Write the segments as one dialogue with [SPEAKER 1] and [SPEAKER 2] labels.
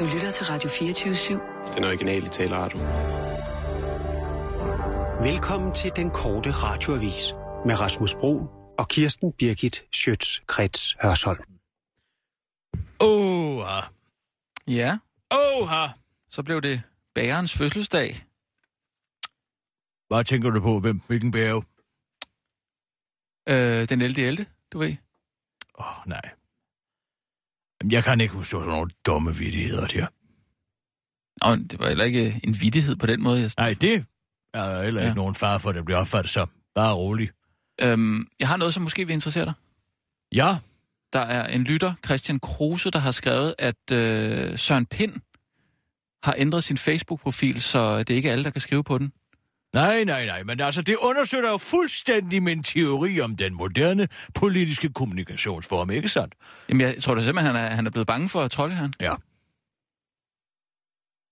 [SPEAKER 1] Du lytter til Radio 24-7.
[SPEAKER 2] Den originale taleradio.
[SPEAKER 3] Velkommen til den korte radioavis med Rasmus Bro og Kirsten Birgit Schøtz-Krets Hørsholm.
[SPEAKER 4] Åh,
[SPEAKER 5] Ja,
[SPEAKER 4] åh,
[SPEAKER 5] så blev det bærens fødselsdag.
[SPEAKER 4] Hvad tænker du på? Hvem, hvilken bære?
[SPEAKER 5] Øh, den 11. 11. Du ved.
[SPEAKER 4] Åh, oh, nej. Jeg kan ikke huske sådan nogle dumme vittigheder der.
[SPEAKER 5] Nå, det var heller ikke en vittighed på den måde. Jeg...
[SPEAKER 4] Nej, det er der heller ikke
[SPEAKER 5] Ja.
[SPEAKER 4] nogen far for, at det bliver opfattet som. Bare rolig.
[SPEAKER 5] Øhm, jeg har noget, som måske vil interessere dig.
[SPEAKER 4] Ja,
[SPEAKER 5] Der er en lytter, Christian Kruse, der har skrevet, at øh, Søren Pind har ændret sin Facebook-profil, så det er ikke alle, der kan skrive på den.
[SPEAKER 4] Nej, nej, nej, men altså, det understøtter jo fuldstændig min teori om den moderne politiske kommunikationsform, ikke sandt?
[SPEAKER 5] Jamen, jeg tror da simpelthen, han er, han er blevet bange for at trolle han.
[SPEAKER 4] Ja.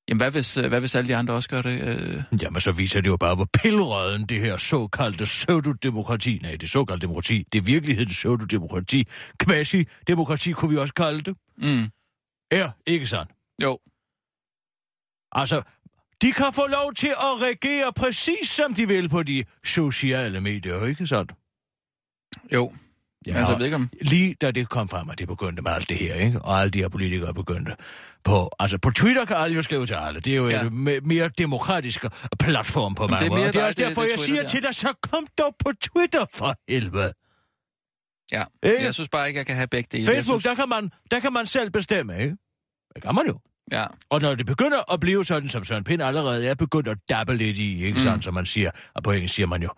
[SPEAKER 5] Jamen, hvad hvis, øh, hvad hvis alle de andre også gør det? Øh...
[SPEAKER 4] Jamen, så viser det jo bare, hvor pillerøden det her såkaldte pseudodemokrati, nej, det såkaldte demokrati, det er virkelighedens pseudodemokrati, quasi-demokrati kunne vi også kalde det,
[SPEAKER 5] Mm.
[SPEAKER 4] er, ikke sandt?
[SPEAKER 5] Jo,
[SPEAKER 4] Altså, de kan få lov til at reagere præcis som de vil på de sociale medier, ikke sandt?
[SPEAKER 5] jo. Ja, altså, ved ikke om...
[SPEAKER 4] Lige da det kom frem, at det begyndte med alt det her, ikke? og alle de her politikere begyndte på... Altså, på Twitter kan alle jo skrive til alle. Det er jo
[SPEAKER 5] Ja.
[SPEAKER 4] ja. en me- mere demokratisk platform på mange
[SPEAKER 5] det er
[SPEAKER 4] måder. det er også
[SPEAKER 5] det-
[SPEAKER 4] derfor,
[SPEAKER 5] det
[SPEAKER 4] jeg
[SPEAKER 5] Twitter
[SPEAKER 4] siger
[SPEAKER 5] der.
[SPEAKER 4] til dig, så kom dog på Twitter for helvede.
[SPEAKER 5] Ja,
[SPEAKER 4] Ikke?
[SPEAKER 5] jeg synes bare ikke, jeg kan have begge dele.
[SPEAKER 4] Facebook,
[SPEAKER 5] synes...
[SPEAKER 4] der, kan man, der kan man selv bestemme, ikke? Det kan man jo.
[SPEAKER 5] Ja,
[SPEAKER 4] Og når det begynder at blive sådan, som Søren Pind allerede er begyndt at dabbe lidt i, ikke
[SPEAKER 5] Mm.
[SPEAKER 4] sådan, som man siger, og på engelsk siger man jo,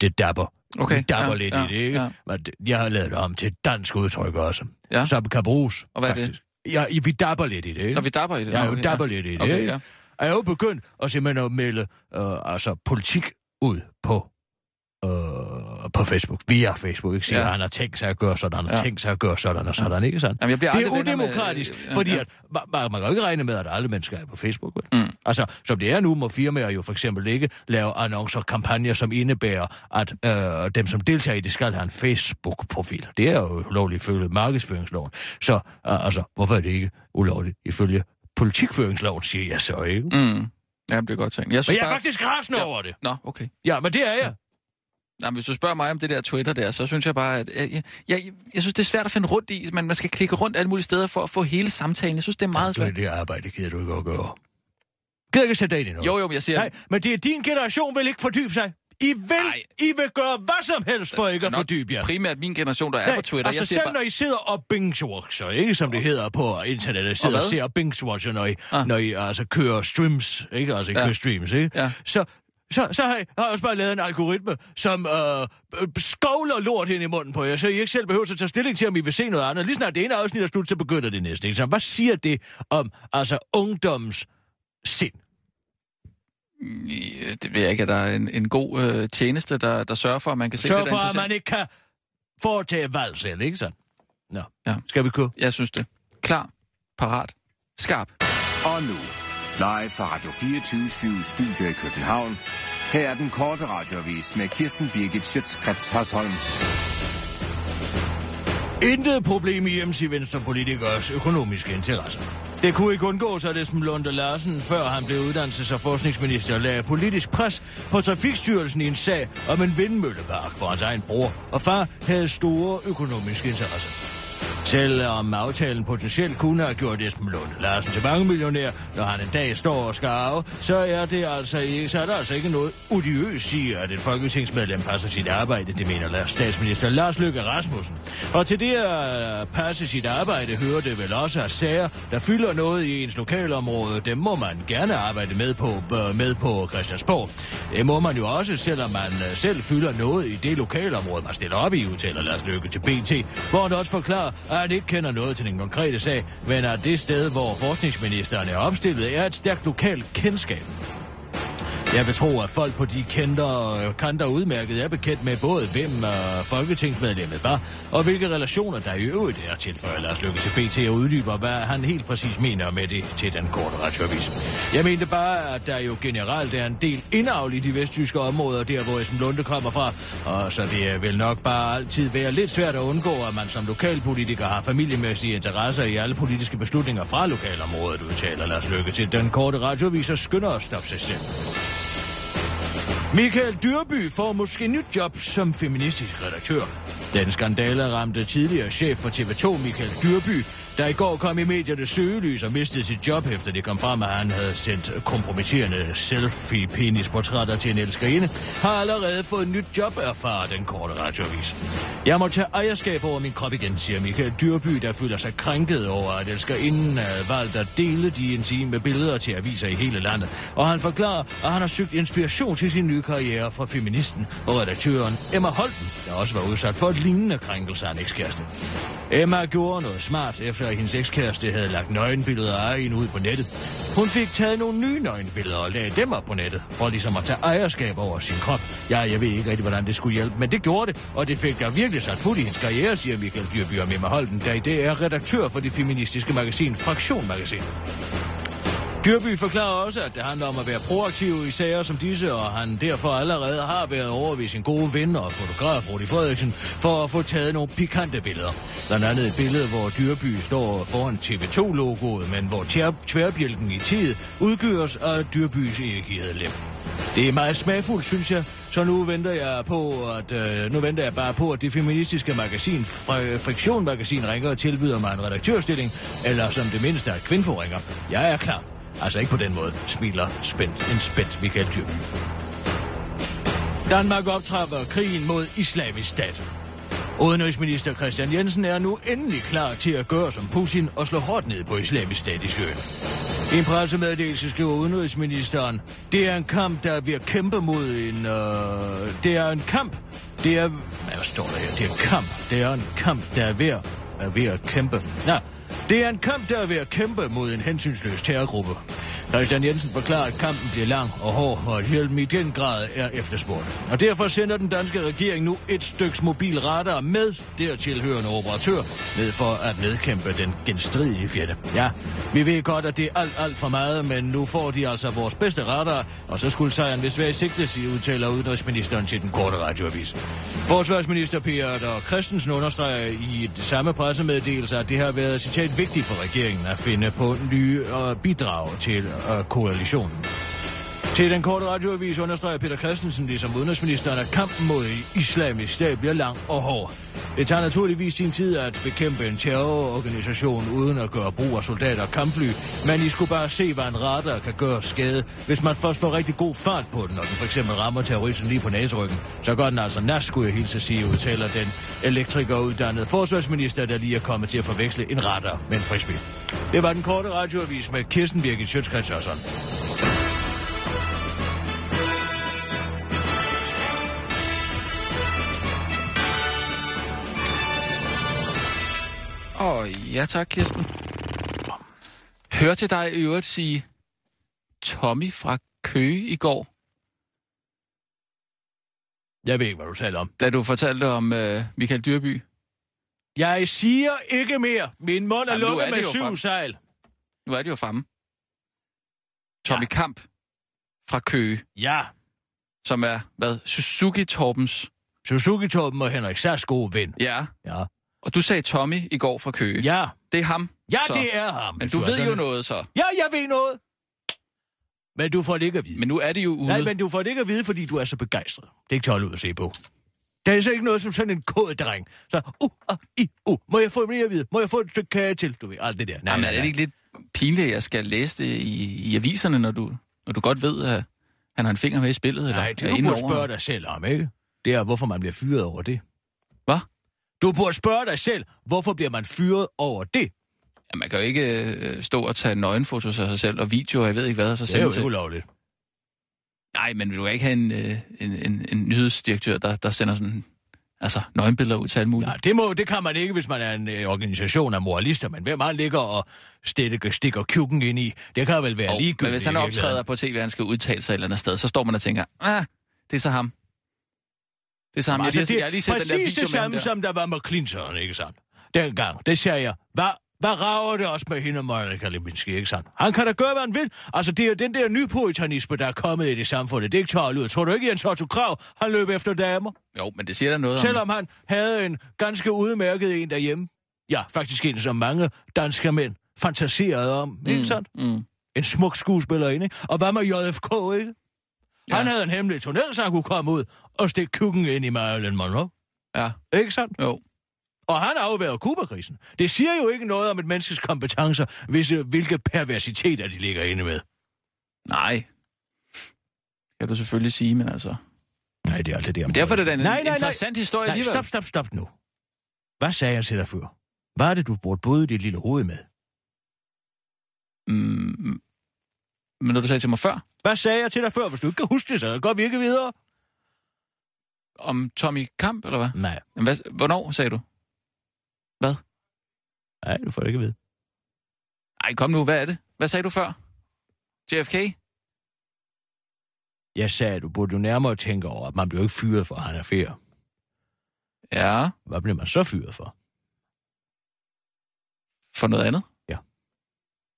[SPEAKER 4] det dabber.
[SPEAKER 5] Okay,
[SPEAKER 4] Det dabber
[SPEAKER 5] ja,
[SPEAKER 4] lidt
[SPEAKER 5] ja,
[SPEAKER 4] i det, ikke?
[SPEAKER 5] ja.
[SPEAKER 4] Men jeg har lavet det om til et dansk udtryk også,
[SPEAKER 5] Ja.
[SPEAKER 4] som kan bruges,
[SPEAKER 5] Og hvad er det?
[SPEAKER 4] faktisk. Ja, vi dabber lidt i det, ikke?
[SPEAKER 5] når vi dapper i det.
[SPEAKER 4] Jo
[SPEAKER 5] okay,
[SPEAKER 4] dabber
[SPEAKER 5] ja.
[SPEAKER 4] lidt i det,
[SPEAKER 5] Okay,
[SPEAKER 4] ikke?
[SPEAKER 5] ja.
[SPEAKER 4] Jeg er jo begyndt at simpelthen at melde øh, altså, politik ud på øh, på Facebook, via Facebook, ikke? Siger,
[SPEAKER 5] Ja.
[SPEAKER 4] ja. han har tænkt sig at gøre sådan, han har
[SPEAKER 5] Ja.
[SPEAKER 4] ja. tænkt sig at gøre sådan og sådan, ikke sådan?
[SPEAKER 5] Jamen, jeg
[SPEAKER 4] Det er udemokratisk, med,
[SPEAKER 5] ja,
[SPEAKER 4] fordi
[SPEAKER 5] ja.
[SPEAKER 4] At, man, man, kan jo ikke regne med, at alle mennesker er på Facebook. Vel?
[SPEAKER 5] Mm.
[SPEAKER 4] Altså, som det er nu, må firmaer jo for eksempel ikke lave annoncer og kampagner, som indebærer, at øh, dem, som deltager i det, skal have en Facebook-profil. Det er jo ulovligt ifølge markedsføringsloven. Så øh, altså, hvorfor er det ikke ulovligt ifølge politikføringsloven, siger jeg så, ikke? Mm.
[SPEAKER 5] Ja, det er godt tænkt. Jeg
[SPEAKER 4] Men jeg er
[SPEAKER 5] bare...
[SPEAKER 4] faktisk rasende
[SPEAKER 5] Ja.
[SPEAKER 4] over det.
[SPEAKER 5] Nå, okay.
[SPEAKER 4] Ja, men det er jeg.
[SPEAKER 5] Nå, men hvis du spørger mig om det der Twitter der, så synes jeg bare, at jeg, jeg, jeg, jeg synes, det er svært at finde rundt i. Man, man skal klikke rundt alle mulige steder for at få hele samtalen. Jeg synes, det er meget
[SPEAKER 4] Det er
[SPEAKER 5] svært.
[SPEAKER 4] det arbejde, gider du ikke at gøre. Gider ikke sætte dig ind i noget?
[SPEAKER 5] Jo, jo, jeg siger...
[SPEAKER 4] Nej, men det er din generation vil ikke fordybe sig. I vil,
[SPEAKER 5] Nej.
[SPEAKER 4] I vil gøre hvad som helst for ikke at fordybe jer.
[SPEAKER 5] Primært min generation, der er
[SPEAKER 4] Nej,
[SPEAKER 5] på Twitter.
[SPEAKER 4] altså
[SPEAKER 5] jeg
[SPEAKER 4] selv
[SPEAKER 5] bare,
[SPEAKER 4] når I sidder og binge-watcher, ikke som det hedder på internettet, sidder og,
[SPEAKER 5] hvad?
[SPEAKER 4] ser og binge-watcher, når I,
[SPEAKER 5] ah.
[SPEAKER 4] når I altså kører streams, ikke? Altså I
[SPEAKER 5] Ja.
[SPEAKER 4] kører streams, ikke?
[SPEAKER 5] Ja.
[SPEAKER 4] Så, så, så har, jeg, har jeg også bare lavet en algoritme, som øh, skovler lort hen i munden på jer, så I ikke selv behøver at tage stilling til, om I vil se noget andet. Lige snart det ene afsnit er slut, så begynder det næste. Ikke? Så hvad siger det om altså ungdoms sind?
[SPEAKER 5] Det ved jeg ikke, at der er en, en god øh, tjeneste, der, der sørger for, at man kan se
[SPEAKER 4] Sørg
[SPEAKER 5] det, der
[SPEAKER 4] for, at man ikke kan foretage valg selv, ikke sådan? Nå,
[SPEAKER 5] Ja.
[SPEAKER 4] ja. skal vi køre?
[SPEAKER 5] Jeg synes det. Klar, parat, skarp.
[SPEAKER 6] Og nu, live fra Radio 24 Studio i København. Her er den korte radiovis med Kirsten Birgit Schøtzgrads Hasholm.
[SPEAKER 4] Intet problem i MC Venstrepolitikers økonomiske interesser. Det kunne ikke undgås, at Esben Lunde Larsen, før han blev uddannelses- og forskningsminister, lagde politisk pres på Trafikstyrelsen i en sag om en vindmøllepark, hvor hans egen bror og far havde store økonomiske interesser. Selvom aftalen potentielt kunne have gjort Esben Lunde Larsen til mange millionær, når han en dag står og skal arve, så er, det altså ikke, så er der altså ikke noget odiøst i, at et folketingsmedlem passer sit arbejde, det mener statsminister Lars Løkke Rasmussen. Og til det at passe sit arbejde hører det vel også, at sager, der fylder noget i ens lokalområde, Det må man gerne arbejde med på, øh, med på Christiansborg. Det må man jo også, selvom man øh, selv fylder noget i det lokalområde, man stiller op i, udtaler Lars Løkke til BT, hvor han også forklarer, at han ikke kender noget til den konkrete sag, men at det sted, hvor forskningsministeren er opstillet, er et stærkt lokalt kendskab. Jeg vil tro, at folk på de kanter, kanter udmærket er bekendt med både, hvem uh, folketingsmedlemmet var, og hvilke relationer der i øvrigt er til, for Lars Løkke til BT og uddyber, hvad han helt præcis mener med det til den korte radioavis. Jeg mente bare, at der jo generelt er en del indavl i de vestjyske områder, der hvor Esben Lunde kommer fra, og så det vil nok bare altid være lidt svært at undgå, at man som lokalpolitiker har familiemæssige interesser i alle politiske beslutninger fra lokalområdet, udtaler Lars Løkke til den korte radioavis og skynder at stoppe sig selv. Michael Dyrby får måske nyt job som feministisk redaktør. Den skandale ramte tidligere chef for TV2, Michael Dyrby, der i går kom i medierne søgelys og mistede sit job, efter det kom frem, at han havde sendt kompromitterende selfie-penisportrætter til en elskerinde, har allerede fået nyt job, erfarer den korte radioavis. Jeg må tage ejerskab over min krop igen, siger Michael Dyrby, der føler sig krænket over, at elskerinden havde valgt at dele de intime billeder til aviser i hele landet. Og han forklarer, at han har søgt inspiration til sin nye karriere fra feministen og redaktøren Emma Holten, der også var udsat for et lignende krænkelse af en ekskæreste. Emma gjorde noget smart, efter at hendes ekskæreste havde lagt nøgenbilleder af hende ud på nettet. Hun fik taget nogle nye nøgenbilleder og lagde dem op på nettet, for ligesom at tage ejerskab over sin krop. Ja, jeg ved ikke rigtig, hvordan det skulle hjælpe, men det gjorde det, og det fik der virkelig sat fuld i hendes karriere, siger Michael Dyrby og Emma Holten, der i dag er redaktør for det feministiske magasin Fraktion Magasin. Dyrby forklarer også, at det handler om at være proaktiv i sager som disse, og han derfor allerede har været over ved sin gode ven og fotograf Rudi Frederiksen for at få taget nogle pikante billeder. Blandt andet et billede, hvor Dyrby står foran TV2-logoet, men hvor tværbjælken i tid udgøres af Dyrbys ægigede lem. Det er meget smagfuldt, synes jeg, så nu venter jeg på, at øh, nu venter jeg bare på, at det feministiske magasin, Friktion Magasin, ringer og tilbyder mig en redaktørstilling, eller som det mindste at kvindfor ringer. Jeg er klar. Altså ikke på den måde, smiler spændt, en spændt Michael Dyrby. Danmark optrapper krigen mod islamisk stat. Udenrigsminister Christian Jensen er nu endelig klar til at gøre som Putin og slå hårdt ned på islamisk stat i Syrien. I en pressemeddelelse skriver udenrigsministeren, det er en kamp, der er ved at kæmpe mod en... Øh, det er en kamp, det er... Hvad står der her? Det er en kamp. Det er en kamp, der er ved, er ved at kæmpe. Nej, det er en kamp, der er ved at kæmpe mod en hensynsløs terrorgruppe. Christian Jensen forklarer, at kampen bliver lang og hård, og at hjælpen i den grad er efterspurgt. Og derfor sender den danske regering nu et styks mobil radar med dertilhørende operatør ned for at nedkæmpe den genstridige fjende. Ja, vi ved godt, at det er alt, alt for meget, men nu får de altså vores bedste radar, og så skulle sejren vist være i sigte, siger udtaler udenrigsministeren til den korte radioavis. Forsvarsminister Peter Christensen understreger i det samme pressemeddelelse, at det har været citat vigtigt for regeringen at finde på nye øh, bidrag til koalitionen. Til den korte radioavis understreger Peter Christensen, ligesom udenrigsministeren, at kampen mod islamisk stat bliver lang og hård. Det tager naturligvis sin tid at bekæmpe en terrororganisation uden at gøre brug af soldater og kampfly, men I skulle bare se, hvad en radar kan gøre skade, hvis man først får rigtig god fart på den, når den for eksempel rammer terroristen lige på næsryggen. Så gør den altså nas, skulle jeg hilse at sige, udtaler den elektrikeruddannede forsvarsminister, der lige er kommet til at forveksle en radar med en frisbee. Det var den korte radioavis med Kirsten Birgit Sjøtskrets
[SPEAKER 5] Og ja tak, Kirsten. Hør til dig i øvrigt sige Tommy fra Køge i går.
[SPEAKER 4] Jeg ved ikke, hvad du taler om.
[SPEAKER 5] Da du fortalte om uh, Michael Dyrby.
[SPEAKER 4] Jeg siger ikke mere. Min mund er Jamen, lukket er med syv frem. sejl.
[SPEAKER 5] Nu er det jo fremme. Tommy ja. Kamp fra Køge.
[SPEAKER 4] Ja.
[SPEAKER 5] Som er, hvad, Suzuki-Torbens...
[SPEAKER 4] Suzuki-Torben og Henrik Sass gode ven.
[SPEAKER 5] Ja.
[SPEAKER 4] Ja.
[SPEAKER 5] Og du sagde Tommy i går fra Køge.
[SPEAKER 4] Ja.
[SPEAKER 5] Det er ham.
[SPEAKER 4] Ja,
[SPEAKER 5] så.
[SPEAKER 4] det er ham.
[SPEAKER 5] Men du, du ved sådan... jo noget så.
[SPEAKER 4] Ja, jeg ved noget. Men du får det ikke at vide.
[SPEAKER 5] Men nu er det jo ude.
[SPEAKER 4] Nej, men du får det ikke at vide, fordi du er så begejstret. Det er ikke til ud at se på. Der er så ikke noget som sådan en kod dreng. Så, uh, uh, i, uh, må jeg få mere at vide? Må jeg få et stykke kage til? Du ved, alt det der.
[SPEAKER 5] Nej, Jamen, er det ikke lidt pinligt, at jeg skal læse det i, i aviserne, når du, når du godt ved, at han har en finger med i spillet?
[SPEAKER 4] Nej,
[SPEAKER 5] det
[SPEAKER 4] du burde spørge dig selv om, ikke? Det er, hvorfor man bliver fyret over det.
[SPEAKER 5] Hvad?
[SPEAKER 4] Du burde spørge dig selv, hvorfor bliver man fyret over det?
[SPEAKER 5] Ja, man kan jo ikke øh, stå og tage nøgenfotos af sig selv og videoer, jeg ved ikke hvad, og så
[SPEAKER 4] sende Det er jo ulovligt.
[SPEAKER 5] Nej, men vil du ikke have en, øh, en, en, en nyhedsdirektør, der, der sender sådan Altså, nøgenbilleder ud til alt muligt.
[SPEAKER 4] Ja, det, må, det kan man ikke, hvis man er en øh, organisation af moralister, men hvem han ligger og stikker, stikker kukken ind i, det kan vel være
[SPEAKER 5] Oh,
[SPEAKER 4] ligegyldigt.
[SPEAKER 5] men hvis han optræder på tv, og han skal udtale sig et eller andet sted, så står man og tænker, ah, det er så ham. Det er så ham. Jeg,
[SPEAKER 4] Altså,
[SPEAKER 5] altså,
[SPEAKER 4] det
[SPEAKER 5] jeg har lige set den der video
[SPEAKER 4] det samme,
[SPEAKER 5] der.
[SPEAKER 4] som der var med Clinton, ikke sandt? Dengang, det siger jeg. Hvad, hvad rager det også med hende og Monica Lewinsky, ikke sandt? Han kan da gøre, hvad han vil. Altså, det er den der nypuritanisme, der er kommet i det samfund. Det er ikke tårligt ud. Tror du ikke, Jens Otto Krav, han løb efter damer?
[SPEAKER 5] Jo, men det siger der noget om...
[SPEAKER 4] Selvom han havde en ganske udmærket en derhjemme. Ja, faktisk en, som mange danske mænd fantaserede om, ikke sandt?
[SPEAKER 5] Mm.
[SPEAKER 4] En smuk skuespillerinde, ikke? Og hvad med JFK, ikke?
[SPEAKER 5] Ja.
[SPEAKER 4] Han havde en hemmelig tunnel, så han kunne komme ud og stikke kukken ind i Marilyn Monroe.
[SPEAKER 5] Ja,
[SPEAKER 4] Ikke sandt?
[SPEAKER 5] jo.
[SPEAKER 4] Og han afværger Kubakrisen. Det siger jo ikke noget om et menneskes kompetencer, hvis, øh, hvilke perversiteter de ligger inde med.
[SPEAKER 5] Nej. Kan du selvfølgelig sige, men altså...
[SPEAKER 4] Nej, det er alt det der.
[SPEAKER 5] Men derfor er det da en
[SPEAKER 4] Nej, nej, nej.
[SPEAKER 5] interessant historie
[SPEAKER 4] Nej,
[SPEAKER 5] alligevel.
[SPEAKER 4] stop, stop, stop nu. Hvad sagde jeg til dig før? Hvad er det, du burde både dit lille hoved med?
[SPEAKER 5] Mm, men når du sagde til mig før,
[SPEAKER 4] Hvad sagde jeg til dig før? Hvis du ikke kan huske det, så går vi ikke videre.
[SPEAKER 5] Om Tommy Kamp, eller hvad?
[SPEAKER 4] Nej,
[SPEAKER 5] hvad, hvornår sagde du?
[SPEAKER 4] nej, du får det ikke ved.
[SPEAKER 5] Ej, kom nu, hvad er det? Hvad sagde du før? JFK?
[SPEAKER 4] Jeg sagde, du burde jo nærmere tænke over, at man bliver ikke fyret for, at han er færd.
[SPEAKER 5] Ja,
[SPEAKER 4] Hvad bliver man så fyret for?
[SPEAKER 5] for noget andet.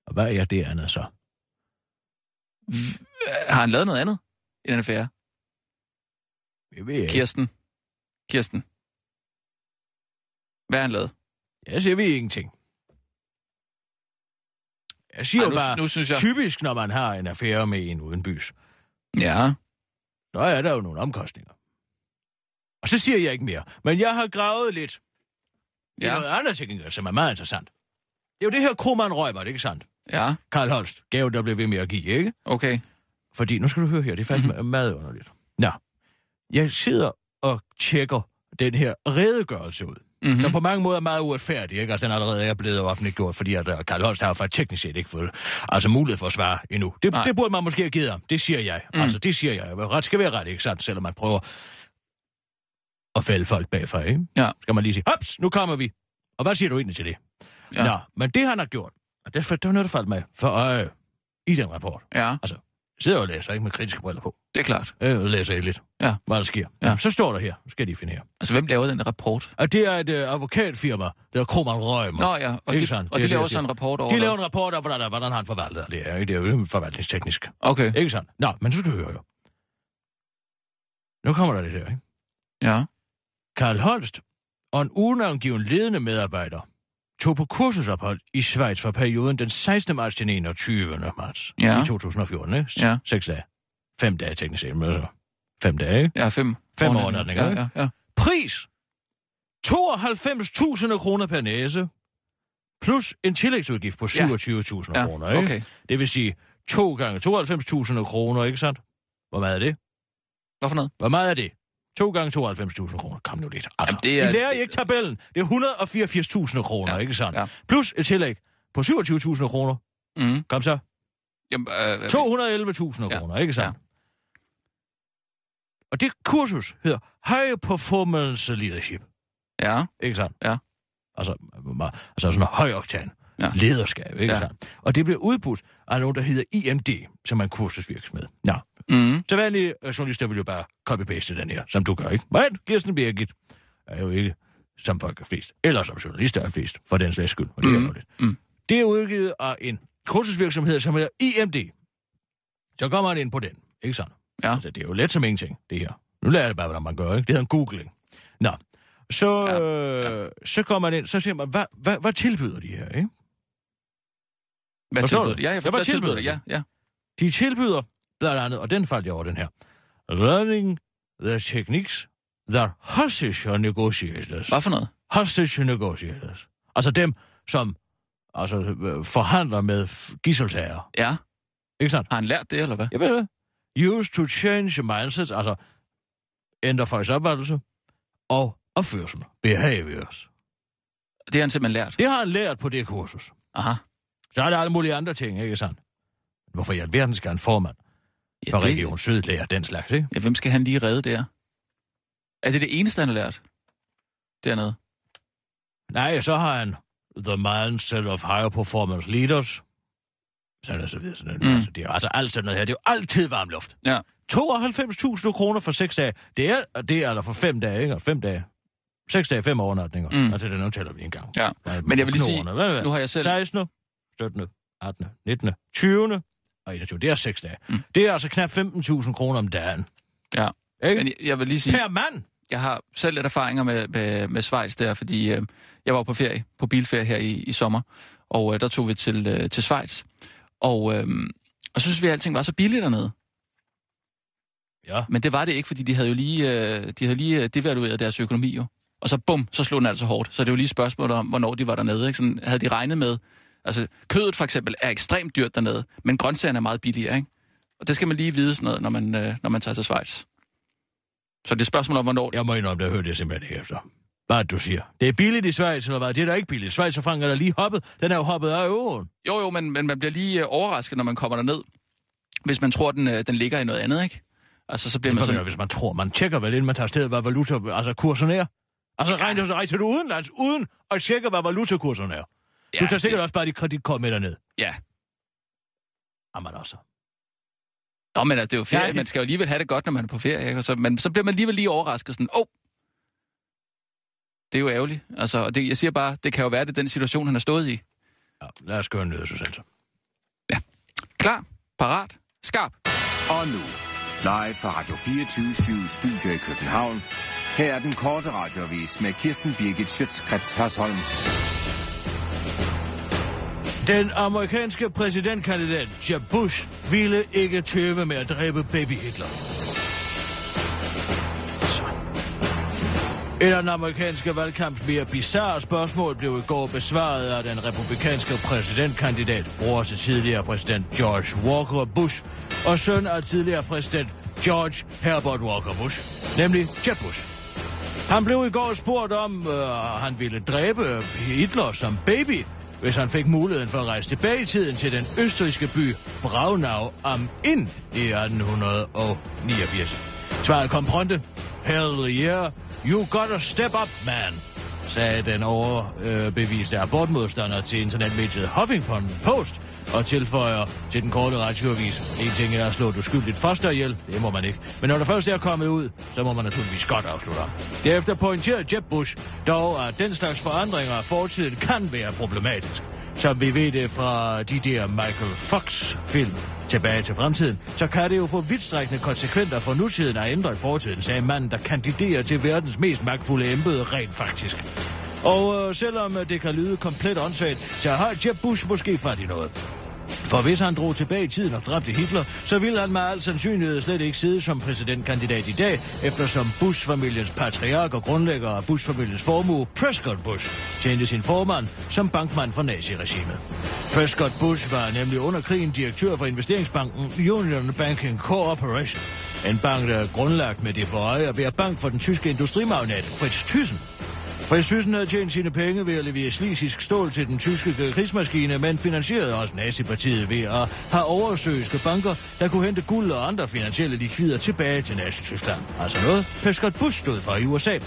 [SPEAKER 4] Og hvad er det andet så?
[SPEAKER 5] Har han lavet noget andet i den affære?
[SPEAKER 4] Jeg ved ikke.
[SPEAKER 5] Kirsten. Kirsten. Hvad har han lavet?
[SPEAKER 4] Jeg siger, jeg ved ingenting. Jeg siger
[SPEAKER 5] Ej, nu,
[SPEAKER 4] bare,
[SPEAKER 5] nu synes jeg...
[SPEAKER 4] typisk når man har en affære med en uden bys,
[SPEAKER 5] Ja,
[SPEAKER 4] så er der jo nogle omkostninger. Og så siger jeg ikke mere. Men jeg har gravet lidt. Det er
[SPEAKER 5] ja,
[SPEAKER 4] noget andet gengæld, som er meget interessant. Det er jo det her Kroman Rømer, ikke sandt?
[SPEAKER 5] ja,
[SPEAKER 4] Karl Holst, gave, der blev ved med at give, ikke?
[SPEAKER 5] okay.
[SPEAKER 4] Fordi, nu skal du høre her, det er faktisk mm-hmm. meget underligt. Nå, jeg sidder og tjekker den her redegørelse ud,
[SPEAKER 5] Mm-hmm.
[SPEAKER 4] mm. som på mange måder er meget uretfærdig, ikke? Altså, den allerede er blevet offentliggjort, fordi at uh, Karl Holst har faktisk teknisk set ikke fået altså, mulighed for at svare endnu. Det,
[SPEAKER 5] Nej.
[SPEAKER 4] det burde man måske have givet ham. Det siger jeg.
[SPEAKER 5] Mm.
[SPEAKER 4] Altså, det siger jeg. Ret skal være ret, ikke sandt? Selvom man prøver at fælde folk bagfra, ikke?
[SPEAKER 5] Ja.
[SPEAKER 4] Skal man lige sige, hops, nu kommer vi. Og hvad siger du egentlig til det?
[SPEAKER 5] Ja.
[SPEAKER 4] Nå, men det han har gjort, og det, det var noget, der faldt mig for øje i den rapport.
[SPEAKER 5] Ja,
[SPEAKER 4] Jeg sidder og læser, ikke med kritiske briller på.
[SPEAKER 5] det er klart.
[SPEAKER 4] Jeg læser jeg lidt,
[SPEAKER 5] Ja.
[SPEAKER 4] hvad der sker.
[SPEAKER 5] Ja.
[SPEAKER 4] Så står der her, nu skal de finde her.
[SPEAKER 5] Altså, hvem lavede den rapport?
[SPEAKER 4] Og det er et uh, advokatfirma, der er Kroman Rømer.
[SPEAKER 5] Nå ja, og
[SPEAKER 4] Ikke
[SPEAKER 5] de,
[SPEAKER 4] sandt?
[SPEAKER 5] og de
[SPEAKER 4] det,
[SPEAKER 5] laver
[SPEAKER 4] jeg
[SPEAKER 5] så en rapport over
[SPEAKER 4] De laver en rapport af, hvordan, hvordan han forvalter det. er, ikke? Det er jo forvaltningsteknisk.
[SPEAKER 5] Okay,
[SPEAKER 4] Ikke sandt? Nå, men så skal du høre jo. Nu kommer der det her, ikke?
[SPEAKER 5] ja.
[SPEAKER 4] Karl Holst og en unangiven ledende medarbejder tog på kursusophold i Schweiz for perioden den 16. marts til 21. marts
[SPEAKER 5] Ja.
[SPEAKER 4] i 2014. Ikke?
[SPEAKER 5] Ja.
[SPEAKER 4] Seks dage. Fem dage teknisk set, altså fem dage?
[SPEAKER 5] Ja, fem.
[SPEAKER 4] Fem overnatninger,
[SPEAKER 5] Ja, ja, ja.
[SPEAKER 4] Pris 92.000 kroner per næse, plus en tillægsudgift på
[SPEAKER 5] Ja.
[SPEAKER 4] 27.000
[SPEAKER 5] ja.
[SPEAKER 4] kroner. Ikke?
[SPEAKER 5] Okay.
[SPEAKER 4] Det vil sige to gange 92.000 kroner, ikke sandt? Hvor meget er det?
[SPEAKER 5] Hvorfor noget?
[SPEAKER 4] Hvor meget er det? To gange 92.000 kroner. Kom nu lidt. Altså,
[SPEAKER 5] Jamen, det er-
[SPEAKER 4] I lærer
[SPEAKER 5] det-
[SPEAKER 4] ikke tabellen. Det er 184.000 kroner,
[SPEAKER 5] Ja,
[SPEAKER 4] ikke sandt?
[SPEAKER 5] ja.
[SPEAKER 4] Plus et tillæg på 27.000 kroner.
[SPEAKER 5] Mm.
[SPEAKER 4] Kom så.
[SPEAKER 5] Jamen, øh,
[SPEAKER 4] 211.000
[SPEAKER 5] Ja,
[SPEAKER 4] kroner, ikke sandt? Og det kursus hedder High Performance Leadership.
[SPEAKER 5] Ja,
[SPEAKER 4] Ikke sandt?
[SPEAKER 5] Ja.
[SPEAKER 4] Altså, ma- altså sådan høj oktan.
[SPEAKER 5] Ja.
[SPEAKER 4] Ja. Lederskab, ikke
[SPEAKER 5] Ja.
[SPEAKER 4] ja. sandt? Og det bliver udbudt af nogen, der hedder IMD, som er en kursusvirksomhed. Nå,
[SPEAKER 5] mm.
[SPEAKER 4] så vanlige øh, journalister vil jo bare copy-paste den her, som du gør, ikke? Men Kirsten Birgit er jo ikke som folk er flest, eller som journalister er flest, for den slags skyld, og det
[SPEAKER 5] Mm.
[SPEAKER 4] er.
[SPEAKER 5] Mm.
[SPEAKER 4] Det er udgivet af en kursusvirksomhed, som hedder IMD. Så kommer man ind på den, ikke sandt?
[SPEAKER 5] Ja.
[SPEAKER 4] Altså, det er jo let som ingenting, det her. Nu lærer jeg det bare, hvordan man gør, ikke? Det hedder en googling. Nå, så,
[SPEAKER 5] Ja,
[SPEAKER 4] ja,
[SPEAKER 5] ja.
[SPEAKER 4] ja. så kommer man ind, så siger man, hvad, hvad, hvad tilbyder de her, ikke?
[SPEAKER 5] Hvad tilbyder det? Ja, jeg
[SPEAKER 4] Ja,
[SPEAKER 5] forstår,
[SPEAKER 4] hvad
[SPEAKER 5] hvad tilbyder det? Ja, ja.
[SPEAKER 4] De tilbyder blandt andet, og den faldt jeg over den her, learning the techniques that hostage negotiators.
[SPEAKER 5] Hvad for noget?
[SPEAKER 4] Hostage negotiators. Altså dem, som altså, øh, forhandler med gisseltager.
[SPEAKER 5] Ja.
[SPEAKER 4] Ikke sandt?
[SPEAKER 5] Har han lært det, eller hvad?
[SPEAKER 4] Jeg ved det. Use to change mindsets, altså ændre folks opfattelse og opførsel. Behaviors.
[SPEAKER 5] Det har han simpelthen lært.
[SPEAKER 4] Det har han lært på det kursus.
[SPEAKER 5] Aha.
[SPEAKER 4] Så er der alle mulige andre ting, ikke sandt? Hvorfor i alverden skal en formand
[SPEAKER 5] Ja,
[SPEAKER 4] for
[SPEAKER 5] det,
[SPEAKER 4] Region Syd lære den slags, ikke?
[SPEAKER 5] ja, hvem skal han lige redde der? Er det det eneste, han har lært? dernede.
[SPEAKER 4] Nej, så har han The Mindset of Higher Performance Leaders. Sådan og så videre. Sådan
[SPEAKER 5] Mm.
[SPEAKER 4] altså, det er altså alt sådan noget her. Det er jo altid varm luft.
[SPEAKER 5] Ja.
[SPEAKER 4] 92.000 kroner for seks dage. Det er, det er altså for fem dage, ikke? Og Fem dage. Seks dage, fem overnatninger.
[SPEAKER 5] Mm.
[SPEAKER 4] Altså, det nu tæller vi en gang.
[SPEAKER 5] Ja. Men jeg vil lige sige,
[SPEAKER 4] knoerne. Hvad, hvad?
[SPEAKER 5] nu har jeg selv-
[SPEAKER 4] 16., 17., 18., 19., 20. og 21. Det er seks dage.
[SPEAKER 5] Mm.
[SPEAKER 4] Det er altså knap 15.000 kroner om dagen.
[SPEAKER 5] Ja.
[SPEAKER 4] Ikke?
[SPEAKER 5] Men jeg, jeg vil lige sige,
[SPEAKER 4] Per mand!
[SPEAKER 5] jeg har selv lidt erfaringer med, med, med Schweiz der, fordi øh, jeg var på ferie, på bilferie her i, i sommer, og øh, der tog vi til, øh, til Schweiz. Og, øh, og så synes vi, at alting var så billigt dernede.
[SPEAKER 4] Ja.
[SPEAKER 5] Men det var det ikke, fordi de havde jo lige, øh, de havde lige øh, devalueret deres økonomi jo. Og så bum, så slog den altså hårdt. Så det er jo lige et spørgsmål om, hvornår de var dernede. Ikke? Sådan, havde de regnet med... Altså, kødet for eksempel er ekstremt dyrt dernede, men grøntsagerne er meget billigere, ikke? Og det skal man lige vide sådan noget, når man, øh, når man tager til Schweiz. Så det er spørgsmål om, hvornår...
[SPEAKER 4] Jeg må indrømme, det hørte jeg simpelthen ikke efter. Hvad det, du siger? Det er billigt i Schweiz, eller hvad? Det er da ikke billigt. Schweiz og frank er der lige hoppet. Den er jo hoppet af euroen.
[SPEAKER 5] Jo, jo, men, men man bliver lige øh, overrasket, når man kommer derned. Hvis man tror, den, øh, den ligger i noget andet, ikke? Altså, så bliver
[SPEAKER 4] Det
[SPEAKER 5] man sådan...
[SPEAKER 4] hvis man tror, man tjekker vel, inden man tager afsted, hvad valuta, altså kursen er. Altså regner du så rejser du udenlands, uden at tjekke, hvad valutakursen er.
[SPEAKER 5] Ja,
[SPEAKER 4] Du tager sikkert
[SPEAKER 5] det,
[SPEAKER 4] også bare dit kreditkort med derned.
[SPEAKER 5] Ja.
[SPEAKER 4] Jamen altså.
[SPEAKER 5] Nå, men altså, det er jo ferie.
[SPEAKER 4] Ja,
[SPEAKER 5] Man skal jo alligevel have det godt, når man er på ferie, ikke? Og så, men så bliver man alligevel lige overrasket sådan, åh, oh, det er jo ærgerligt. Altså, og det, jeg siger bare, det kan jo være, det er den situation, han har stået i.
[SPEAKER 4] Ja, lad os gøre en nyhed, Susanne.
[SPEAKER 5] Klar, parat, skarp.
[SPEAKER 6] Og nu, live fra Radio 24 Studio i København. Her er den korte radiovis med Kirsten Birgit Schøtzgrads Hasholm.
[SPEAKER 4] Den amerikanske præsidentkandidat Jeb Bush ville ikke tøve med at dræbe baby Hitler. Så. Et af den amerikanske valgkamps mere bizarre spørgsmål blev i går besvaret af den republikanske præsidentkandidat, bror til tidligere præsident George Walker Bush, og søn af tidligere præsident George Herbert Walker Bush, nemlig Jeb Bush. Han blev i går spurgt om, øh, han ville dræbe Hitler som baby, hvis han fik muligheden for at rejse tilbage i tiden til den østrigske by Braunau am Inn i 1889. Svaret kom pronte. Hell yeah, you gotta step up, man, sagde den overbeviste abortmodstander til internetmediet Huffington Post, og tilføjer til den korte radioavis. En ting er at slå et uskyldigt foster ihjel, det må man ikke. Men når der først er kommet ud, så må man naturligvis godt afslutte ham. Derefter pointerede Jeb Bush dog, at den slags forandringer af fortiden kan være problematisk. Som vi ved det fra de der Michael Fox-film tilbage til fremtiden, så kan det jo få vidtstrækkende konsekvenser for nutiden at ændre fortiden, sagde manden, der kandiderer til verdens mest magtfulde embede rent faktisk. Og øh, selvom det kan lyde komplet åndssvagt, så har Jeb Bush måske fat i noget. For hvis han drog tilbage i tiden og dræbte Hitler, så ville han med al sandsynlighed slet ikke sidde som præsidentkandidat i dag, eftersom Bush-familiens patriark og grundlægger af Bush-familiens formue, Prescott Bush, tjente sin formand som bankmand for naziregimet. Prescott Bush var nemlig under krigen direktør for investeringsbanken Union Banking Corporation. En bank, der er grundlagt med det for øje at være bank for den tyske industrimagnat Fritz Thyssen. Fritz havde tjent sine penge ved at levere slisisk stål til den tyske krigsmaskine, men finansierede også nazipartiet ved at have oversøiske banker, der kunne hente guld og andre finansielle likvider tilbage til Nazi-Tyskland. Altså noget, Prescott Bush stod for i USA.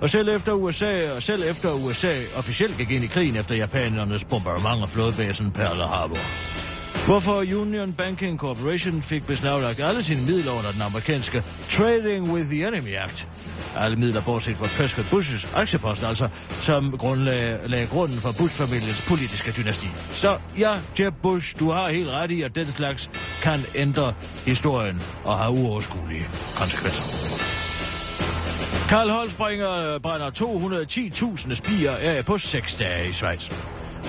[SPEAKER 4] Og selv efter USA, og selv efter USA officielt gik ind i krigen efter japanernes bombardement af flådebasen Pearl Harbor. Hvorfor Union Banking Corporation fik beslaglagt alle sine midler under den amerikanske Trading with the Enemy Act. Alle midler bortset fra Prescott Bushes aktiepost, altså, som grundlagde lagde grunden for Bush-familiens politiske dynasti. Så ja, Jeb Bush, du har helt ret i, at den slags kan ændre historien og have uoverskuelige konsekvenser. Karl Holspringer øh, brænder 210.000 spiger af på seks dage i Schweiz.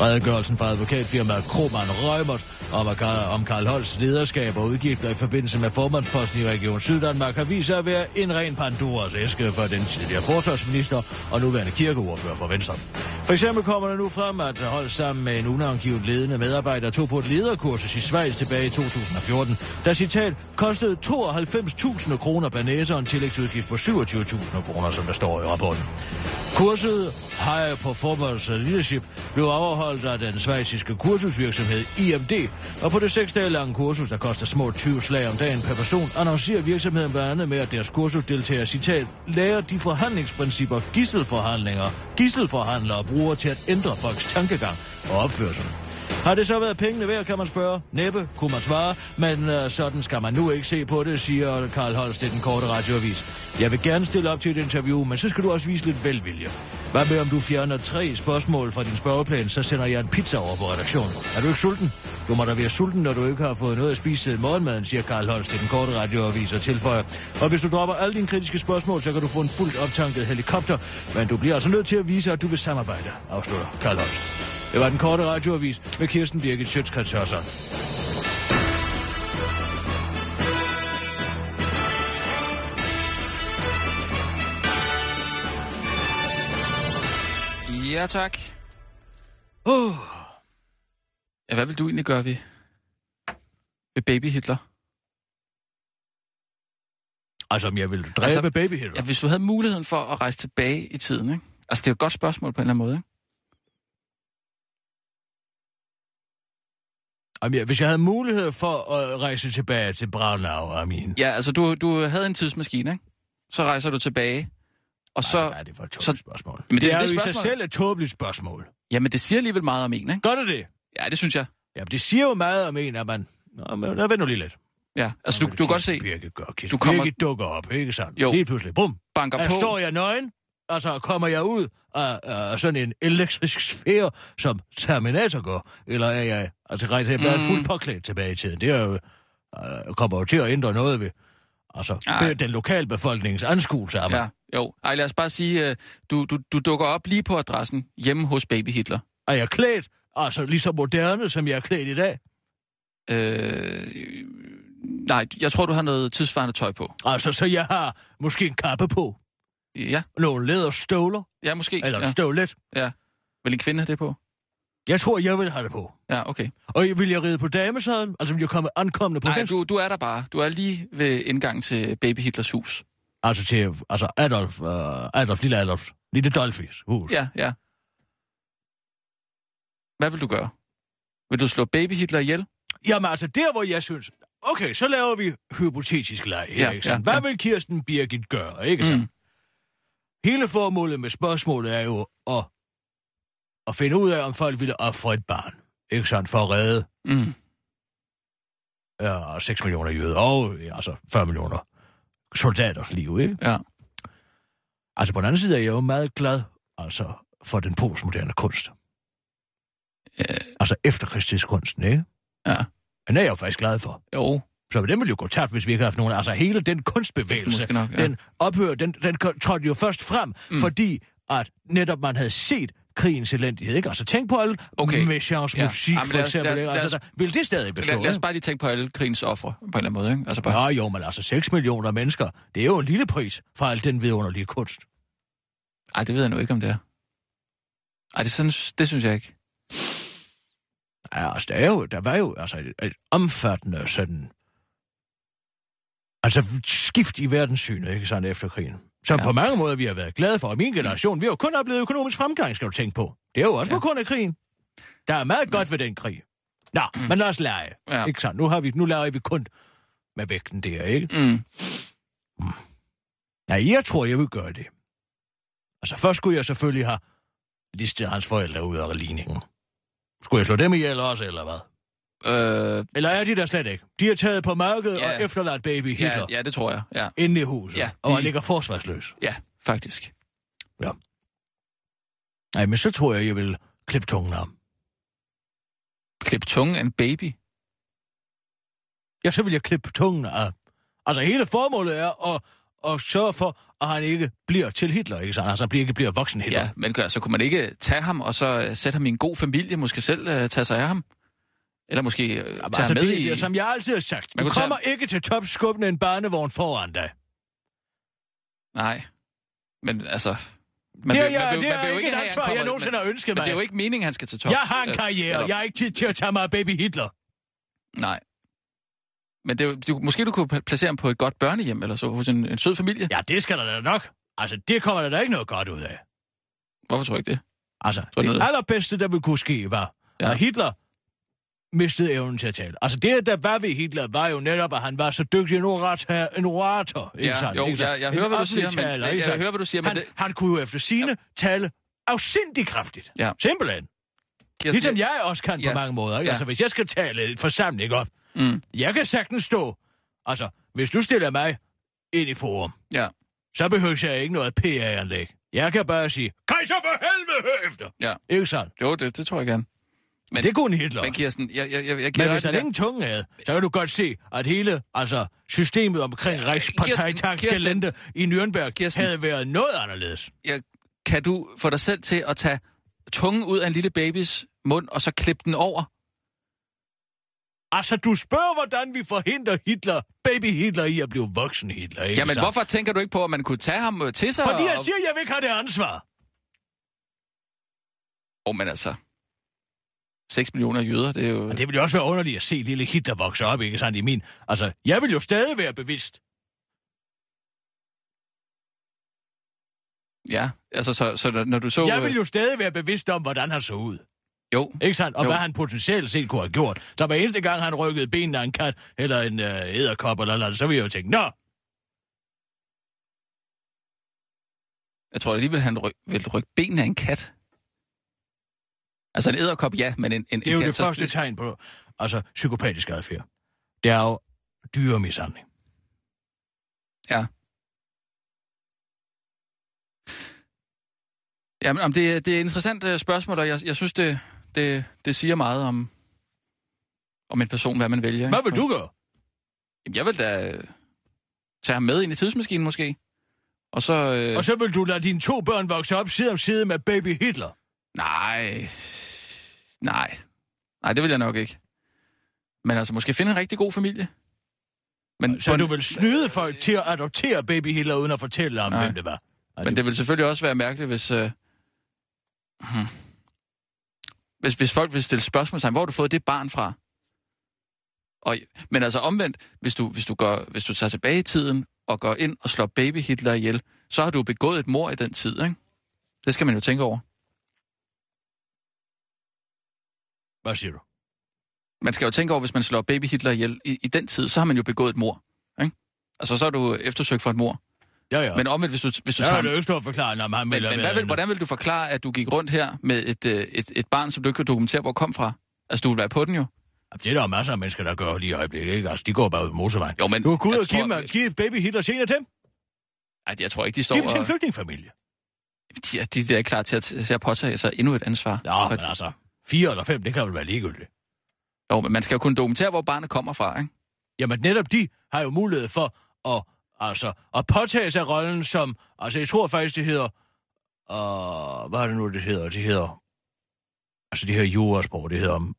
[SPEAKER 4] Redegørelsen fra advokatfirmaet Kroman Rømert om, om Karl Holsts lederskab og udgifter i forbindelse med formandsposten i Region Syddanmark har vist sig at være en ren Pandoras æske for den tidligere forsvarsminister og nuværende kirkeordfører for Venstre. For eksempel kommer det nu frem, at hold sammen med en unangivet ledende medarbejder tog på et lederkursus i Schweiz tilbage i 2014, der citat kostede 92.000 kroner per næse og en tillægsudgift på 27.000 kroner, som der står i rapporten. Kurset High Performance Leadership blev overholdt af den svejsiske kursusvirksomhed IMD, og på det seks dage lange kursus, der koster små 20 slag om dagen per person, annoncerer virksomheden blandt andet med, at deres kursusdeltagere, citat, lærer de forhandlingsprincipper, gisselforhandlinger, gisselforhandlere bruger til at ændre folks tankegang og opførsel. Har det så været pengene værd, kan man spørge? Næppe, kunne man svare, men øh, sådan skal man nu ikke se på det, siger Karl Holst i den korte radioavis. Jeg vil gerne stille op til et interview, men så skal du også vise lidt velvilje. Hvad med, om du fjerner tre spørgsmål fra din spørgeplan, så sender jeg en pizza over på redaktionen. Er du ikke sulten? Du må da være sulten, når du ikke har fået noget at spise siden morgenmaden, siger Karl Holst til den korte radioavis og tilføjer. Og hvis du dropper alle dine kritiske spørgsmål, så kan du få en fuldt optanket helikopter, men du bliver altså nødt til at vise, at du vil samarbejde, afslutter Karl Holst. Det var den korte radioavis med Kirsten Birgit Schøtzgrads Hørsson.
[SPEAKER 5] Ja, tak.
[SPEAKER 4] Uh,
[SPEAKER 5] Ja, hvad vil du egentlig gøre ved, ved baby Hitler?
[SPEAKER 4] altså, om jeg vil dræbe
[SPEAKER 5] altså,
[SPEAKER 4] baby Hitler.
[SPEAKER 5] Ja, hvis du havde muligheden for at rejse tilbage i tiden, ikke? Altså, det er jo et godt spørgsmål på en eller anden måde, ikke?
[SPEAKER 4] Om jeg, hvis jeg havde mulighed for at rejse tilbage til Braunau, Amin.
[SPEAKER 5] Ja, altså, du, du havde en tidsmaskine, ikke? Så rejser du tilbage, og så...
[SPEAKER 4] Altså, er det for et
[SPEAKER 5] så-
[SPEAKER 4] spørgsmål?
[SPEAKER 5] Men
[SPEAKER 4] det,
[SPEAKER 5] det er det
[SPEAKER 4] jo i sig
[SPEAKER 5] spørgsmål.
[SPEAKER 4] selv et tåbeligt spørgsmål.
[SPEAKER 5] Jamen, det siger alligevel meget om en, ikke?
[SPEAKER 4] Gør det det?
[SPEAKER 5] Ja, det synes jeg.
[SPEAKER 4] Jamen, det siger jo meget om en, at man... Nå, men vent nu lige lidt.
[SPEAKER 5] Ja, altså, du, du kan godt se,
[SPEAKER 4] Birgit gør. Kirsten
[SPEAKER 5] Du kommer-
[SPEAKER 4] Birgit dukker op, ikke sandt?
[SPEAKER 5] Jo.
[SPEAKER 4] Lige pludselig, bum.
[SPEAKER 5] banker
[SPEAKER 4] Der
[SPEAKER 5] på.
[SPEAKER 4] står jeg nøgen, og så kommer jeg ud af, af sådan en elektrisk sfære, som Terminator går. Eller er jeg altså til at
[SPEAKER 5] Mm.
[SPEAKER 4] fuldt påklædt tilbage i tiden. Det er jo, øh, kommer jo til at ændre noget ved altså,
[SPEAKER 5] Ej.
[SPEAKER 4] den lokale befolkningens anskuelse af mig.
[SPEAKER 5] Ja, jo. Ej, lad os bare sige, øh, du, du, du dukker op lige på adressen hjemme hos baby Hitler.
[SPEAKER 4] Er jeg klædt, altså lige så moderne, som jeg er klædt i dag?
[SPEAKER 5] Øh, nej, jeg tror, du har noget tidsvarende tøj på.
[SPEAKER 4] Altså, så jeg har måske en kappe på,
[SPEAKER 5] Ja,
[SPEAKER 4] nogle læderstøvler,
[SPEAKER 5] ja måske.
[SPEAKER 4] eller
[SPEAKER 5] ja.
[SPEAKER 4] støvlet.
[SPEAKER 5] Vil en kvinde have det på?
[SPEAKER 4] Jeg tror, jeg vil have det på.
[SPEAKER 5] Ja, okay.
[SPEAKER 4] Og vil jeg ride på damesadlen? Altså, vil jeg komme ankommende på
[SPEAKER 5] Nej,
[SPEAKER 4] hest?
[SPEAKER 5] du, du er der bare. Du er lige ved indgangen til baby Hitlers hus.
[SPEAKER 4] Altså til altså Adolf, uh, Adolf, lille Adolf, lille Dolphis hus.
[SPEAKER 5] Ja, ja. Hvad vil du gøre? Vil du slå baby Hitler ihjel?
[SPEAKER 4] Jamen altså, der hvor jeg synes, okay, så laver vi hypotetisk leg
[SPEAKER 5] Ja,
[SPEAKER 4] ikke
[SPEAKER 5] ja,
[SPEAKER 4] Hvad
[SPEAKER 5] ja.
[SPEAKER 4] vil Kirsten Birgit gøre, ikke sandt? Hele formålet med spørgsmålet er jo at, at finde ud af, om folk ville ofre et barn, ikke sandt, for at redde
[SPEAKER 5] Mm.
[SPEAKER 4] ja, 6 millioner jøder og ja, altså 40 millioner soldaters liv, ikke?
[SPEAKER 5] Ja.
[SPEAKER 4] Altså på den anden side er jeg jo meget glad altså, for den postmoderne kunst.
[SPEAKER 5] Øh,
[SPEAKER 4] Altså efterkrigstidskunsten, ikke?
[SPEAKER 5] ja.
[SPEAKER 4] Den er jeg jo faktisk glad for.
[SPEAKER 5] Jo,
[SPEAKER 4] Så den ville jo gå tabt, hvis vi ikke havde haft nogen. Altså hele den kunstbevægelse,
[SPEAKER 5] nok, ja.
[SPEAKER 4] den ophør, den, den trådte jo først frem,
[SPEAKER 5] Mm.
[SPEAKER 4] fordi at netop man havde set krigens elendighed, ikke? Altså tænk på alle
[SPEAKER 5] Okay.
[SPEAKER 4] Messiaens
[SPEAKER 5] Ja.
[SPEAKER 4] musik,
[SPEAKER 5] Jamen,
[SPEAKER 4] for eksempel,
[SPEAKER 5] lad
[SPEAKER 4] ikke?
[SPEAKER 5] lad
[SPEAKER 4] Altså, der, vil det stadig bestå,
[SPEAKER 5] lad, lad os bare lige tænke på alle krigens ofre, på en eller anden måde, ikke? Altså bare...
[SPEAKER 4] Ja, jo, men altså 6 millioner mennesker, det er jo en lille pris for al den vidunderlige kunst.
[SPEAKER 5] Ej, det ved jeg nu ikke, om det er. Ej, det, sådan, det synes jeg ikke.
[SPEAKER 4] Ja, altså, der, er jo, der var jo altså et, et omfattende sådan... Altså, skift i verdenssynet, ikke sådan, efter krigen. Som
[SPEAKER 5] Ja.
[SPEAKER 4] ja. på mange måder vi har været glade for. Og min generation, vi har jo kun oplevet økonomisk fremgang, skal du tænke på. Det er jo også
[SPEAKER 5] Ja.
[SPEAKER 4] ja. på grund af krigen. Der er meget godt ved den krig. Nå, mm. men lad os lege.
[SPEAKER 5] Ja.
[SPEAKER 4] Ja. Ikke sandt? Nu, har vi, nu laver vi kun med vægten der, ikke?
[SPEAKER 5] Mm.
[SPEAKER 4] Nej, jeg tror, jeg vil gøre det. Altså, først skulle jeg selvfølgelig have listet hans forældre ud af ligningen. Skulle jeg slå dem ihjel også, eller hvad?
[SPEAKER 5] Øh,
[SPEAKER 4] Eller er de der slet ikke? De er taget på markedet
[SPEAKER 5] Ja.
[SPEAKER 4] ja. og efterladt baby Hitler
[SPEAKER 5] ja,
[SPEAKER 4] ja.
[SPEAKER 5] ja, det tror jeg. Ja,
[SPEAKER 4] inde i huset,
[SPEAKER 5] Ja,
[SPEAKER 4] ja, og
[SPEAKER 5] de-
[SPEAKER 4] han ligger forsvarsløs.
[SPEAKER 5] ja faktisk.
[SPEAKER 4] Nej, men så tror jeg, jeg vil klippe tungen af ham.
[SPEAKER 5] Klip tungen af en baby.
[SPEAKER 4] Ja, så vil jeg klippe tungen af Altså, hele formålet er at, at sørge for, at han ikke bliver til Hitler, ikke sant? Altså, han ikke bliver voksen Hitler.
[SPEAKER 5] Ja, men altså, kunne man ikke tage ham, og så øh, sætte ham i en god familie, måske selv uh, tage sig af ham? Eller måske tage
[SPEAKER 4] Jamen,
[SPEAKER 5] ham
[SPEAKER 4] altså,
[SPEAKER 5] med
[SPEAKER 4] det,
[SPEAKER 5] i...
[SPEAKER 4] det, som jeg altid har sagt,
[SPEAKER 5] Man
[SPEAKER 4] du
[SPEAKER 5] kunne tage-
[SPEAKER 4] kommer ikke til top skubbende en barnevogn foran dig.
[SPEAKER 5] Nej. Men altså, Man
[SPEAKER 4] det er,
[SPEAKER 5] vil- man
[SPEAKER 4] jeg,
[SPEAKER 5] vil-
[SPEAKER 4] det
[SPEAKER 5] man vil
[SPEAKER 4] er
[SPEAKER 5] jo
[SPEAKER 4] ikke et ansvar, jeg
[SPEAKER 5] kommer-
[SPEAKER 4] nogensinde har ønsket
[SPEAKER 5] Men
[SPEAKER 4] mig.
[SPEAKER 5] det er jo ikke meningen, han skal til tops.
[SPEAKER 4] Jeg har en
[SPEAKER 5] Øh,
[SPEAKER 4] karriere,
[SPEAKER 5] eller-
[SPEAKER 4] jeg har ikke tid til at tage mig af baby Hitler.
[SPEAKER 5] Nej. Men det du, måske du kunne pla- placere ham på et godt børnehjem, eller så hos en, en sød familie.
[SPEAKER 4] Ja, det skal der da nok. Altså, det kommer der da ikke noget godt ud af.
[SPEAKER 5] Hvorfor tror du ikke det?
[SPEAKER 4] Altså,
[SPEAKER 5] Sådan
[SPEAKER 4] det
[SPEAKER 5] noget.
[SPEAKER 4] allerbedste, der ville kunne ske, var,
[SPEAKER 5] ja.
[SPEAKER 4] at Hitler mistede evnen til at tale. Altså, det, der var ved Hitler, var jo netop, at han var så dygtig en orator. En orator ikke
[SPEAKER 5] Ja,
[SPEAKER 4] sandt,
[SPEAKER 5] jo,
[SPEAKER 4] ikke
[SPEAKER 5] jeg- jeg hører, hvad du siger, men-
[SPEAKER 4] taler,
[SPEAKER 5] jeg-
[SPEAKER 4] ikke
[SPEAKER 5] jeg
[SPEAKER 4] sandt?
[SPEAKER 5] hører, hvad du siger, men
[SPEAKER 4] han,
[SPEAKER 5] det-
[SPEAKER 4] han kunne jo efter sine tale afsindig kraftigt.
[SPEAKER 5] Ja.
[SPEAKER 4] Simpelthen.
[SPEAKER 5] Kirsten,
[SPEAKER 4] Ligesom jeg også kan
[SPEAKER 5] Ja.
[SPEAKER 4] på mange måder. Ikke?
[SPEAKER 5] Ja.
[SPEAKER 4] Altså, hvis jeg skal tale en forsamling op,
[SPEAKER 5] Mm,
[SPEAKER 4] jeg kan sagtens stå. Altså, hvis du stiller mig ind i forum,
[SPEAKER 5] ja,
[SPEAKER 4] så behøver jeg ikke noget PA-anlæg. Jeg kan bare sige, så for helvede efter?
[SPEAKER 5] ja.
[SPEAKER 4] Ikke sandt?
[SPEAKER 5] Jo, det, det tror jeg gerne. Men-
[SPEAKER 4] det kunne en Hitler.
[SPEAKER 5] Men Kirsten, jeg, jeg, jeg, jeg
[SPEAKER 4] Men hvis er ingen tunge havde, så kan du godt se, at hele altså, systemet omkring Reichsparteitags
[SPEAKER 5] Kirsten-
[SPEAKER 4] gelente i Nürnberg
[SPEAKER 5] Kirsten.
[SPEAKER 4] havde været noget anderledes.
[SPEAKER 5] jeg, kan du få dig selv til at tage tungen ud af en lille babys mund, og så klippe den over?
[SPEAKER 4] Altså, du spørger, hvordan vi forhindrer Hitler, baby Hitler, i at blive voksen Hitler, ikke
[SPEAKER 5] Jamen,
[SPEAKER 4] sandt?
[SPEAKER 5] hvorfor tænker du ikke på, at man kunne tage ham øh, til sig?
[SPEAKER 4] Fordi jeg
[SPEAKER 5] og...
[SPEAKER 4] siger, at jeg vil ikke have det ansvar.
[SPEAKER 5] Åh, oh, men altså... 6 millioner jøder, det er jo...
[SPEAKER 4] Og det ville jo også være underligt at se lille Hitler vokse op, ikke sandt, i min... Altså, jeg vil jo stadig være bevidst.
[SPEAKER 5] Ja, altså, så, så når- du så...
[SPEAKER 4] Jeg vil jo stadig være bevidst om, hvordan han så ud.
[SPEAKER 5] Jo,
[SPEAKER 4] Ikke sandt? Og
[SPEAKER 5] Jo.
[SPEAKER 4] hvad han potentielt set kunne have gjort. Så hver eneste gang, han rykkede benene af en kat, eller en øh, æderkop, eller noget, så ville jeg jo tænke, nå,
[SPEAKER 5] jeg tror alligevel, han ryk, vil rykke benene af en kat. Altså en æderkop, ja, men en, en,
[SPEAKER 4] det er jo
[SPEAKER 5] en kat,
[SPEAKER 4] det første tegn på altså, psykopatisk adfærd. Det er jo dyremishandling.
[SPEAKER 5] Ja. Jamen, om det, det er et interessant øh, spørgsmål, og jeg, jeg synes, det, det, det siger meget om, om en person, hvad man vælger.
[SPEAKER 4] Hvad vil du gøre?
[SPEAKER 5] Jamen, Jeg vil da øh, tage ham med ind i tidsmaskinen, måske. Og så... Øh,
[SPEAKER 4] Og så vil du lade dine to børn vokse op side om side med baby Hitler.
[SPEAKER 5] Nej. Nej. Nej, det vil jeg nok ikke. Men altså, måske finde en rigtig god familie. Men,
[SPEAKER 4] Så
[SPEAKER 5] en-
[SPEAKER 4] du vil snyde folk til at adoptere baby Hitler, uden at fortælle om,
[SPEAKER 5] Nej.
[SPEAKER 4] hvem det var.
[SPEAKER 5] Men det vil selvfølgelig også være mærkeligt, hvis... Øh, hmm. hvis, hvis folk vil stille spørgsmål hvor har du fået det barn fra? Og, men altså omvendt, hvis du, hvis, du går, hvis du tager tilbage i tiden og går ind og slår baby Hitler ihjel, så har du begået et mor i den tid, ikke? Det skal man jo tænke over.
[SPEAKER 4] Hvad siger du?
[SPEAKER 5] Man skal jo tænke over, hvis man slår baby Hitler ihjel i, i den tid, så har man jo begået et mor, ikke? Altså, så er du eftersøgt for et mor.
[SPEAKER 4] Ja, ja.
[SPEAKER 5] Men omvendt, hvis du, hvis du
[SPEAKER 4] jeg
[SPEAKER 5] tager...
[SPEAKER 4] lyst til at forklare, om han
[SPEAKER 5] Men, men hvad vil, hvordan vil du forklare, at du gik rundt her med et, øh, et, et barn, som du ikke kan dokumentere, hvor kom fra? Altså, du vil være på den jo.
[SPEAKER 4] Jamen, Det er der jo masser af mennesker, der gør lige i øjeblikket, ikke? Altså, de går bare ud på motorvejen.
[SPEAKER 5] Jo, men...
[SPEAKER 4] Du kan ud og give,
[SPEAKER 5] tror-
[SPEAKER 4] give baby Hitler til en af dem.
[SPEAKER 5] Ej, jeg tror ikke, de står
[SPEAKER 4] Giv dem til en
[SPEAKER 5] og...
[SPEAKER 4] flygtningefamilie.
[SPEAKER 5] De, er- de, de er klar til at, til at påtage sig endnu et ansvar.
[SPEAKER 4] Ja, men altså, fire eller fem, det kan vel være ligegyldigt.
[SPEAKER 5] Jo, men man skal jo kunne dokumentere, hvor barnet kommer fra, ikke?
[SPEAKER 4] Jamen netop de har jo mulighed for at, altså, at påtage sig rollen som, altså jeg tror faktisk, det hedder, uh, hvad er det nu, det hedder? Det hedder, altså det her jurasprog, det hedder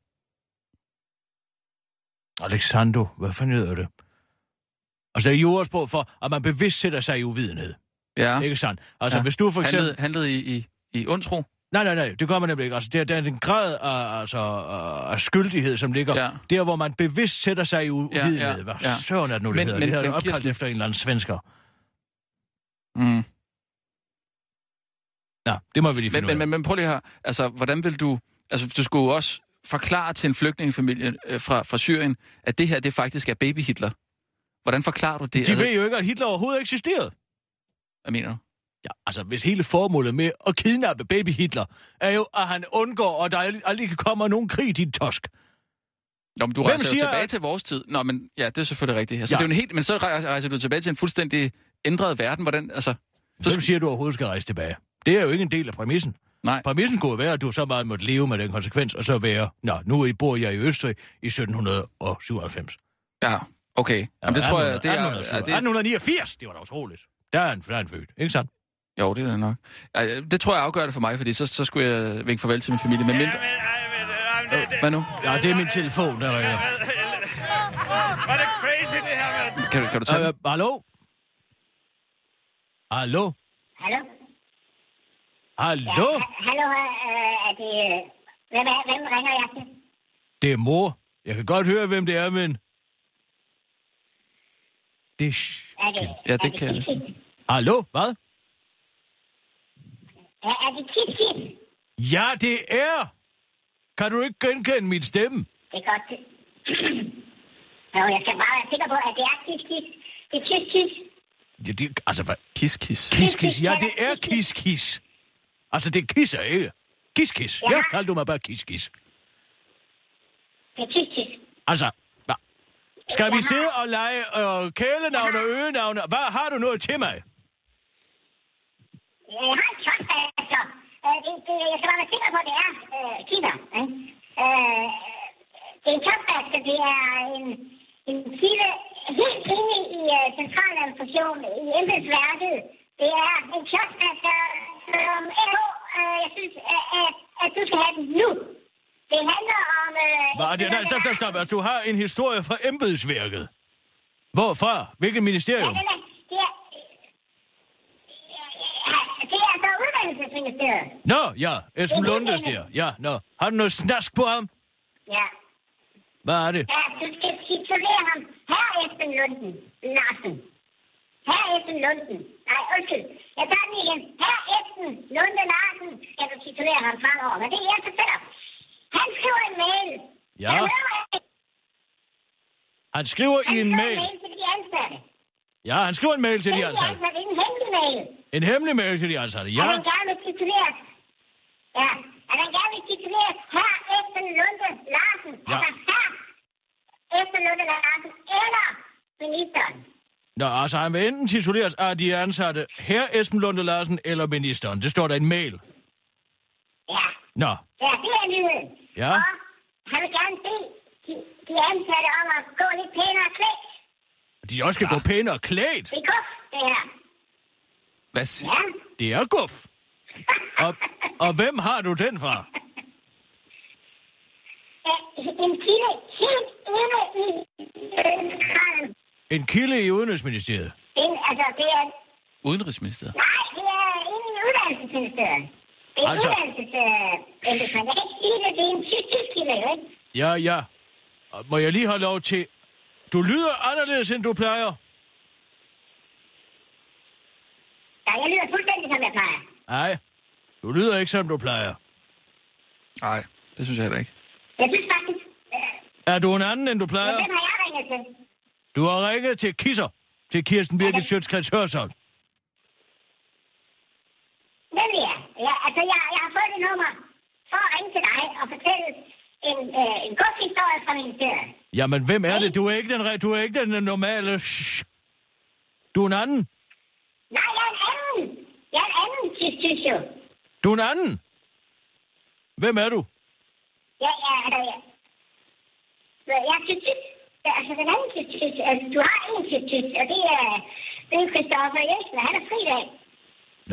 [SPEAKER 4] Alexandro, hvad fanden hedder det? Altså det jurasprog for, at man bevidst sætter sig i uvidenhed.
[SPEAKER 5] Ja.
[SPEAKER 4] Ikke sandt? Altså
[SPEAKER 5] Ja.
[SPEAKER 4] hvis du for eksempel...
[SPEAKER 5] Handlede, handlede i, i, i ondtro?
[SPEAKER 4] Nej, nej, nej, det gør man nemlig ikke. Altså, der er en grad af, altså, af- skyldighed, som ligger
[SPEAKER 5] Ja.
[SPEAKER 4] ja. der, hvor man bevidst sætter sig i uvidenhed.
[SPEAKER 5] Ja,
[SPEAKER 4] Ja,
[SPEAKER 5] ja,
[SPEAKER 4] ja, Hvad
[SPEAKER 5] ja.
[SPEAKER 4] ja. søren er det nu, det
[SPEAKER 5] Men-
[SPEAKER 4] hedder?
[SPEAKER 5] men-
[SPEAKER 4] det hedder
[SPEAKER 5] men
[SPEAKER 4] det opkaldt
[SPEAKER 5] Kirsten-
[SPEAKER 4] efter en eller anden svensker.
[SPEAKER 5] Mm.
[SPEAKER 4] Nå, det må vi lige finde
[SPEAKER 5] men,
[SPEAKER 4] ud af.
[SPEAKER 5] men, men prøv lige her. Altså, hvordan vil du... Altså, du skulle også forklare til en flygtningefamilie øh, fra, fra Syrien, at det her, det faktisk er baby Hitler. Hvordan forklarer du det?
[SPEAKER 4] De
[SPEAKER 5] altså,
[SPEAKER 4] ved jo ikke, at Hitler overhovedet eksisterede.
[SPEAKER 5] Hvad mener du?
[SPEAKER 4] Ja, altså, hvis hele formålet med at kidnappe baby Hitler, er jo, at han undgår, at der aldrig, kan komme nogen krig, din tosk.
[SPEAKER 5] Nå, men du
[SPEAKER 4] Hvem
[SPEAKER 5] rejser jo
[SPEAKER 4] siger,
[SPEAKER 5] tilbage
[SPEAKER 4] at-
[SPEAKER 5] til vores tid. Nå, men ja, det er selvfølgelig rigtigt. Altså,
[SPEAKER 4] Ja.
[SPEAKER 5] det er jo en helt, men så rejser du tilbage til en fuldstændig ændret verden. Hvordan, altså...
[SPEAKER 4] Så Hvem siger, at du overhovedet skal rejse tilbage? Det er jo ikke en del af præmissen.
[SPEAKER 5] Nej.
[SPEAKER 4] Præmissen kunne være, at du så meget måtte leve med den konsekvens, og så være, nå, nu I bor jeg i Østrig i 1797.
[SPEAKER 5] Ja, okay. Jamen, det tror jeg, det er... Ja, det,
[SPEAKER 4] 1889, det var da utroligt. Der er en, der er en født, ikke sandt?
[SPEAKER 5] Jo, det er det nok. Ja, det tror jeg afgør det for mig, fordi så, så skulle jeg vinke farvel til min familie. Men mindre... Hvad nu?
[SPEAKER 4] Ja, det er min telefon, der ringer.
[SPEAKER 2] Var det crazy, det her, mand?
[SPEAKER 5] Kan, du- kan du tage
[SPEAKER 4] Øh,
[SPEAKER 5] den?
[SPEAKER 4] hallo? Hallo?
[SPEAKER 7] Hallo?
[SPEAKER 4] Hallo?
[SPEAKER 7] Ja, ha- hallo, øh, er det... øh, Hvem, er, hvem ringer jeg til?
[SPEAKER 4] Det er mor. Jeg kan godt høre, hvem det er, men... Det er... sh-
[SPEAKER 7] Er det,
[SPEAKER 5] Ja,
[SPEAKER 7] er
[SPEAKER 5] det kan jeg?
[SPEAKER 4] Hallo? Hvad?
[SPEAKER 7] Er, er det Kit Kit?
[SPEAKER 4] Ja, det er! Kan du ikke genkende mit stemme?
[SPEAKER 7] Det er godt. Jo, jeg skal bare være sikker på, at det er Kit Kit. Det er Kit Kit.
[SPEAKER 4] Ja, det, altså, hvad?
[SPEAKER 5] Kiss, kiss.
[SPEAKER 4] Kiss, kiss. Ja, det er kiss, kiss. Altså, det kisser ikke. Kiss, kiss. Ja, kald du mig bare kiss, kiss.
[SPEAKER 7] Det er Kit Kit.
[SPEAKER 4] Altså, hva? skal vi sidde og lege øh, kælenavn og øgenavn? Hvad har du noget til mig?
[SPEAKER 7] Jeg har en trustmaster. Øh, det, det, jeg skal bare være sikker på, at det er øh, Kitter. ikke? Øh, det er en trustmaster. Det er en, en kilde helt inde i uh, centraladministrationen, i embedsværket. Det er en trustmaster, som LO, øh, jeg synes, at, at, du skal have den nu. Det handler om... Øh,
[SPEAKER 4] Hvad er det? Nej, stop, stop, stop. Altså, du har en historie fra embedsværket. Hvorfra? Hvilket
[SPEAKER 7] Ja,
[SPEAKER 4] ministerium?
[SPEAKER 7] den er, det er, ja, det er altså uddannelsesministeriet.
[SPEAKER 4] Nå, ja. Esben Lundes der. Ja, nå. Har du noget snask på ham?
[SPEAKER 7] Ja.
[SPEAKER 4] Hvad er det?
[SPEAKER 7] Ja, du skal titulere ham Herr Esben Lunden Larsen. Herr Esben Lunden. Nej, undskyld. Jeg tager den igen. Herr Esben Lunde Larsen skal du titulere ham fremover. Men det er jeg fortæller. Han skriver en mail.
[SPEAKER 4] Ja.
[SPEAKER 7] Han skriver en-
[SPEAKER 4] Han skriver
[SPEAKER 7] Han
[SPEAKER 4] i en
[SPEAKER 7] skriver
[SPEAKER 4] mail.
[SPEAKER 7] en mail til de ansatte.
[SPEAKER 4] Ja, han skriver en mail til de
[SPEAKER 7] Til de
[SPEAKER 4] ansatte.
[SPEAKER 7] ansatte. En hemmelig mail.
[SPEAKER 4] En hemmelig mail til de ansatte.
[SPEAKER 7] At
[SPEAKER 4] Ja.
[SPEAKER 7] han gerne vil. Ja. At han gerne vil Herr Esben Lunde Larsen.
[SPEAKER 4] Ja.
[SPEAKER 7] Altså Esben Lunde Larsen eller ministeren.
[SPEAKER 4] Nå, altså han vil enten tituleres af de ansatte her Esben Lunde Larsen eller ministeren. Det står der i en mail.
[SPEAKER 7] Ja.
[SPEAKER 4] Nå,
[SPEAKER 7] Ja, det er nyheden.
[SPEAKER 4] Ja.
[SPEAKER 7] Og han vil gerne bede de, de ansatte om at gå lidt pænere klædt.
[SPEAKER 4] de også skal gå pænere klædt.
[SPEAKER 7] Det er godt, det her.
[SPEAKER 5] Hvad siger
[SPEAKER 7] Ja.
[SPEAKER 4] Det er guf. Og, og hvem har du den fra?
[SPEAKER 7] En kilde helt inde i øh,
[SPEAKER 4] En kilde i Udenrigsministeriet.
[SPEAKER 7] En, altså, det er...
[SPEAKER 5] Udenrigsministeriet?
[SPEAKER 7] Nej, det er inde i uddannelsesministeriet. Det er
[SPEAKER 4] Altså-
[SPEAKER 7] uddannelses... Øh, jeg kan ikke sige det, det er en tysk kilde, ikke?
[SPEAKER 4] Ja, ja. Må jeg lige have lov til... Du lyder anderledes, end du plejer.
[SPEAKER 7] Ja, jeg lyder fuldstændig, som jeg plejer.
[SPEAKER 4] Nej, du lyder ikke, som du plejer.
[SPEAKER 5] Nej, det synes jeg heller ikke.
[SPEAKER 7] Jeg synes faktisk... Øh,
[SPEAKER 4] Er du en anden, end du
[SPEAKER 7] men
[SPEAKER 4] plejer?
[SPEAKER 7] hvem har jeg ringet til?
[SPEAKER 4] Du har ringet til Kisser. Til Kirsten Birgit Sjøtskrets Hørsholm.
[SPEAKER 7] Hvem er jeg? Ja, altså, jeg, jeg har fået et nummer for at ringe til dig og fortælle en, øh, en god historie fra ministeriet.
[SPEAKER 4] Jamen, hvem er det? Du er ikke den, du er ikke den normale... Shh. Du er en anden.
[SPEAKER 7] Nej, jeg er en anden. Jeg er en jo.
[SPEAKER 4] Du er en anden. Hvem er du?
[SPEAKER 7] Ja, ja, altså, ja. Jeg er. Ja, Altså, den anden tysk. Altså, du har en tysk, og det er... Det er Christoffer Jensen, han er fri i dag.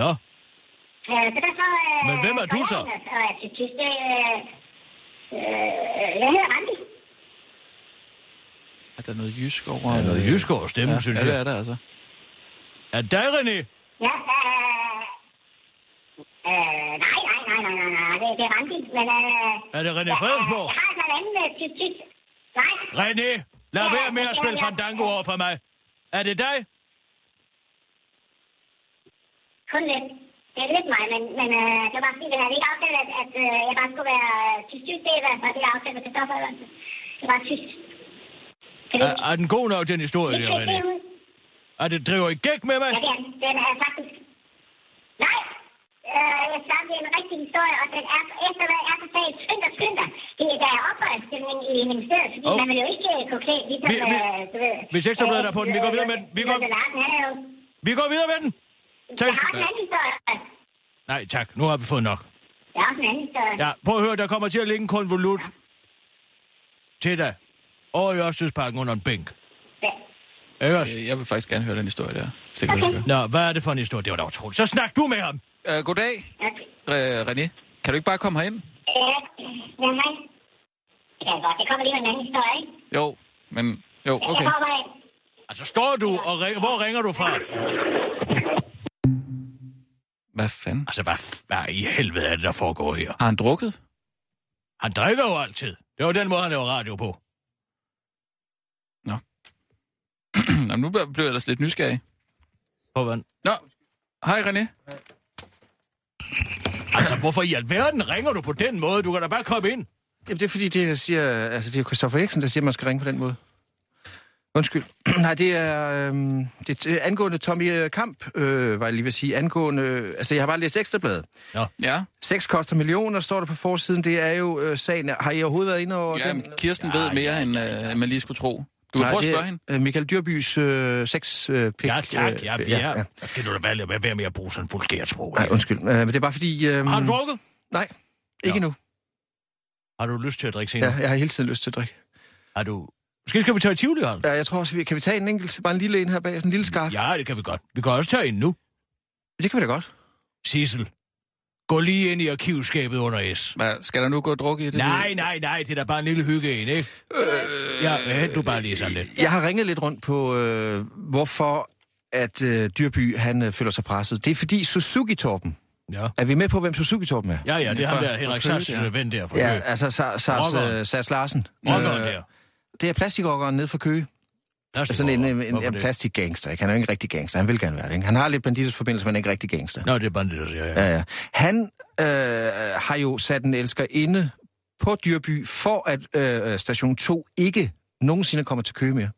[SPEAKER 4] Nå,
[SPEAKER 7] Øh, så derfor... Øh,
[SPEAKER 4] Men hvem er du så?
[SPEAKER 7] Og jeg er tysk. Det er... Øh, jeg hedder Randi.
[SPEAKER 5] Er der noget jysk over?
[SPEAKER 4] der er noget
[SPEAKER 5] øh,
[SPEAKER 4] jysk over stemmen,
[SPEAKER 5] ja,
[SPEAKER 4] synes
[SPEAKER 5] ja, det
[SPEAKER 4] jeg.
[SPEAKER 5] er der altså.
[SPEAKER 4] Er det dig, René?
[SPEAKER 7] Ja, øh... Øh, nej, nej, nej, nej, nej, nej, det, det er Randi, men øh...
[SPEAKER 4] Er det René
[SPEAKER 7] jeg-
[SPEAKER 4] Fredensborg?
[SPEAKER 7] Jeg har altså en anden øh, tysk tysk. Nej.
[SPEAKER 4] René, lad
[SPEAKER 7] Ja,
[SPEAKER 4] være med at spille fandango over for mig. Er det dig?
[SPEAKER 7] Kun lidt. Det er lidt mig, men, men øh, det var bare fordi, vi havde ikke aftalt, at, at øh, jeg bare skulle være tysk tysk. Det var det, jeg aftalte med Christoffer. Det var tysk.
[SPEAKER 4] Er, er den god nok, den historie der, René? Er det driver I gæk med mig?
[SPEAKER 7] Ja, det er den. Den er faktisk... Øh, jeg sagde, det er en rigtig historie, og den er, efter hvad sagde, skynd dig, skynd dig. Det er der er oprørstilling i ministeriet, fordi
[SPEAKER 4] Åh.
[SPEAKER 7] man vil jo ikke øh, gå klædt, ligesom,
[SPEAKER 4] Vi- vi-
[SPEAKER 7] øh, du ved...
[SPEAKER 4] hvis Ekstrabladet er på den, vi går videre med den. Vi går-
[SPEAKER 7] er.
[SPEAKER 4] Vi går videre med den. Tag...
[SPEAKER 7] Jeg har en anden historie.
[SPEAKER 4] Nej, tak. Nu har vi fået nok.
[SPEAKER 7] Jeg har også en anden historie.
[SPEAKER 4] Ja, prøv at høre, der kommer til at ligge en konvolut til dig. Over i Ørstedsparken under en bænk.
[SPEAKER 7] Ja.
[SPEAKER 4] Også?
[SPEAKER 5] Øh, Jeg vil faktisk gerne høre den historie der. Sig gøre.
[SPEAKER 4] Nå, hvad er det for en historie? Det var da utroligt. Så snak du med ham.
[SPEAKER 5] Øh, goddag,
[SPEAKER 7] Okay.
[SPEAKER 5] øh, René. Kan du ikke bare komme herind?
[SPEAKER 7] Ja, ja, hej. Ja, godt. Det kommer lige med en anden historie, ikke?
[SPEAKER 5] Jo, men... Jo,
[SPEAKER 7] Jeg
[SPEAKER 5] okay.
[SPEAKER 7] kommer ind.
[SPEAKER 4] Altså, står du og ringer... Hvor ringer du fra?
[SPEAKER 5] Hvad fanden?
[SPEAKER 4] Altså, hvad, hvad i helvede er det, der foregår her?
[SPEAKER 5] Har han drukket?
[SPEAKER 4] Han drikker jo altid. Det var den måde, han laver radio på.
[SPEAKER 5] Nå, nu bliver jeg ellers lidt nysgerrig.
[SPEAKER 4] På hvad?
[SPEAKER 5] Nå, hej René.
[SPEAKER 4] Altså, hvorfor i alverden ringer du på den måde? Du kan da bare komme ind.
[SPEAKER 8] Jamen, det er fordi, det siger, altså, det er Christoffer Eriksen, der siger, at man skal ringe på den måde. Undskyld. Nej, det er, øhm, det er angående Tommy Kamp, øh, var jeg lige ved at sige. Angående, altså, jeg har bare læst Ekstrabladet.
[SPEAKER 5] Ja,
[SPEAKER 8] Sex koster millioner, står der på forsiden. Det er jo øh, sagen. Har I overhovedet været inde over
[SPEAKER 5] ja
[SPEAKER 8] den?
[SPEAKER 5] Kirsten ved mere, end øh, man lige skulle tro. Du kan
[SPEAKER 8] Nej,
[SPEAKER 5] prøve at spørge hende.
[SPEAKER 8] øh, Michael Dyrbys øh, sex øh, pik,
[SPEAKER 4] Ja, tak. Ja,
[SPEAKER 8] øh,
[SPEAKER 4] vi er. Så kan du da være, være, være med at bruge sådan en vulgært sprog.
[SPEAKER 8] Nej, undskyld. Øh, men det er bare fordi... Øh,
[SPEAKER 4] Har du drukket?
[SPEAKER 8] Nej, ikke
[SPEAKER 4] Nå.
[SPEAKER 8] nu.
[SPEAKER 4] Har du lyst til at drikke senere?
[SPEAKER 8] Ja, jeg har hele tiden lyst til at drikke.
[SPEAKER 4] Har du... Måske skal vi tage i Tivoli, Harald?
[SPEAKER 8] Ja, jeg tror også, vi, kan vi tage en enkelt, bare en lille en her bag, en lille skarf?
[SPEAKER 4] Ja, det kan vi godt. Vi kan også tage en nu.
[SPEAKER 8] Det kan vi da godt.
[SPEAKER 4] Sissel, gå lige ind i arkivskabet under S.
[SPEAKER 5] Hvad, skal der nu gå druk i det?
[SPEAKER 4] Nej, nej, nej, det er da bare en lille hygge en, ikke? Ja, hent du bare lige sådan lidt.
[SPEAKER 8] Jeg har ringet lidt rundt på, øh, hvorfor at øh, Dyrby han øh, føler sig presset. Det er fordi Suzuki-Torben.
[SPEAKER 4] Ja.
[SPEAKER 8] Er vi med på, hvem Suzuki-Torben er?
[SPEAKER 4] Ja, ja, det er ham
[SPEAKER 5] Fra-
[SPEAKER 4] der,
[SPEAKER 5] fra
[SPEAKER 4] Henrik Sass,
[SPEAKER 5] ja.
[SPEAKER 4] ven der for
[SPEAKER 8] Ja,
[SPEAKER 4] Køge.
[SPEAKER 8] altså Sars, Sars, øh, Sars Larsen.
[SPEAKER 4] Rockeren der.
[SPEAKER 8] Det er plastikrockeren nede fra Køge.
[SPEAKER 4] Er
[SPEAKER 8] Sådan en, en, en, en plastikgangster. Ikke? Han er jo ikke en rigtig gangster. Han vil gerne være det. Ikke? Han har lidt banditers forbindelse, men er ikke rigtig gangster.
[SPEAKER 4] Nå, det er der siger, ja.
[SPEAKER 8] Ja, ja. Han øh, har jo sat en elsker inde på Dyrby, for at øh, station 2 ikke nogensinde kommer til Køge mere.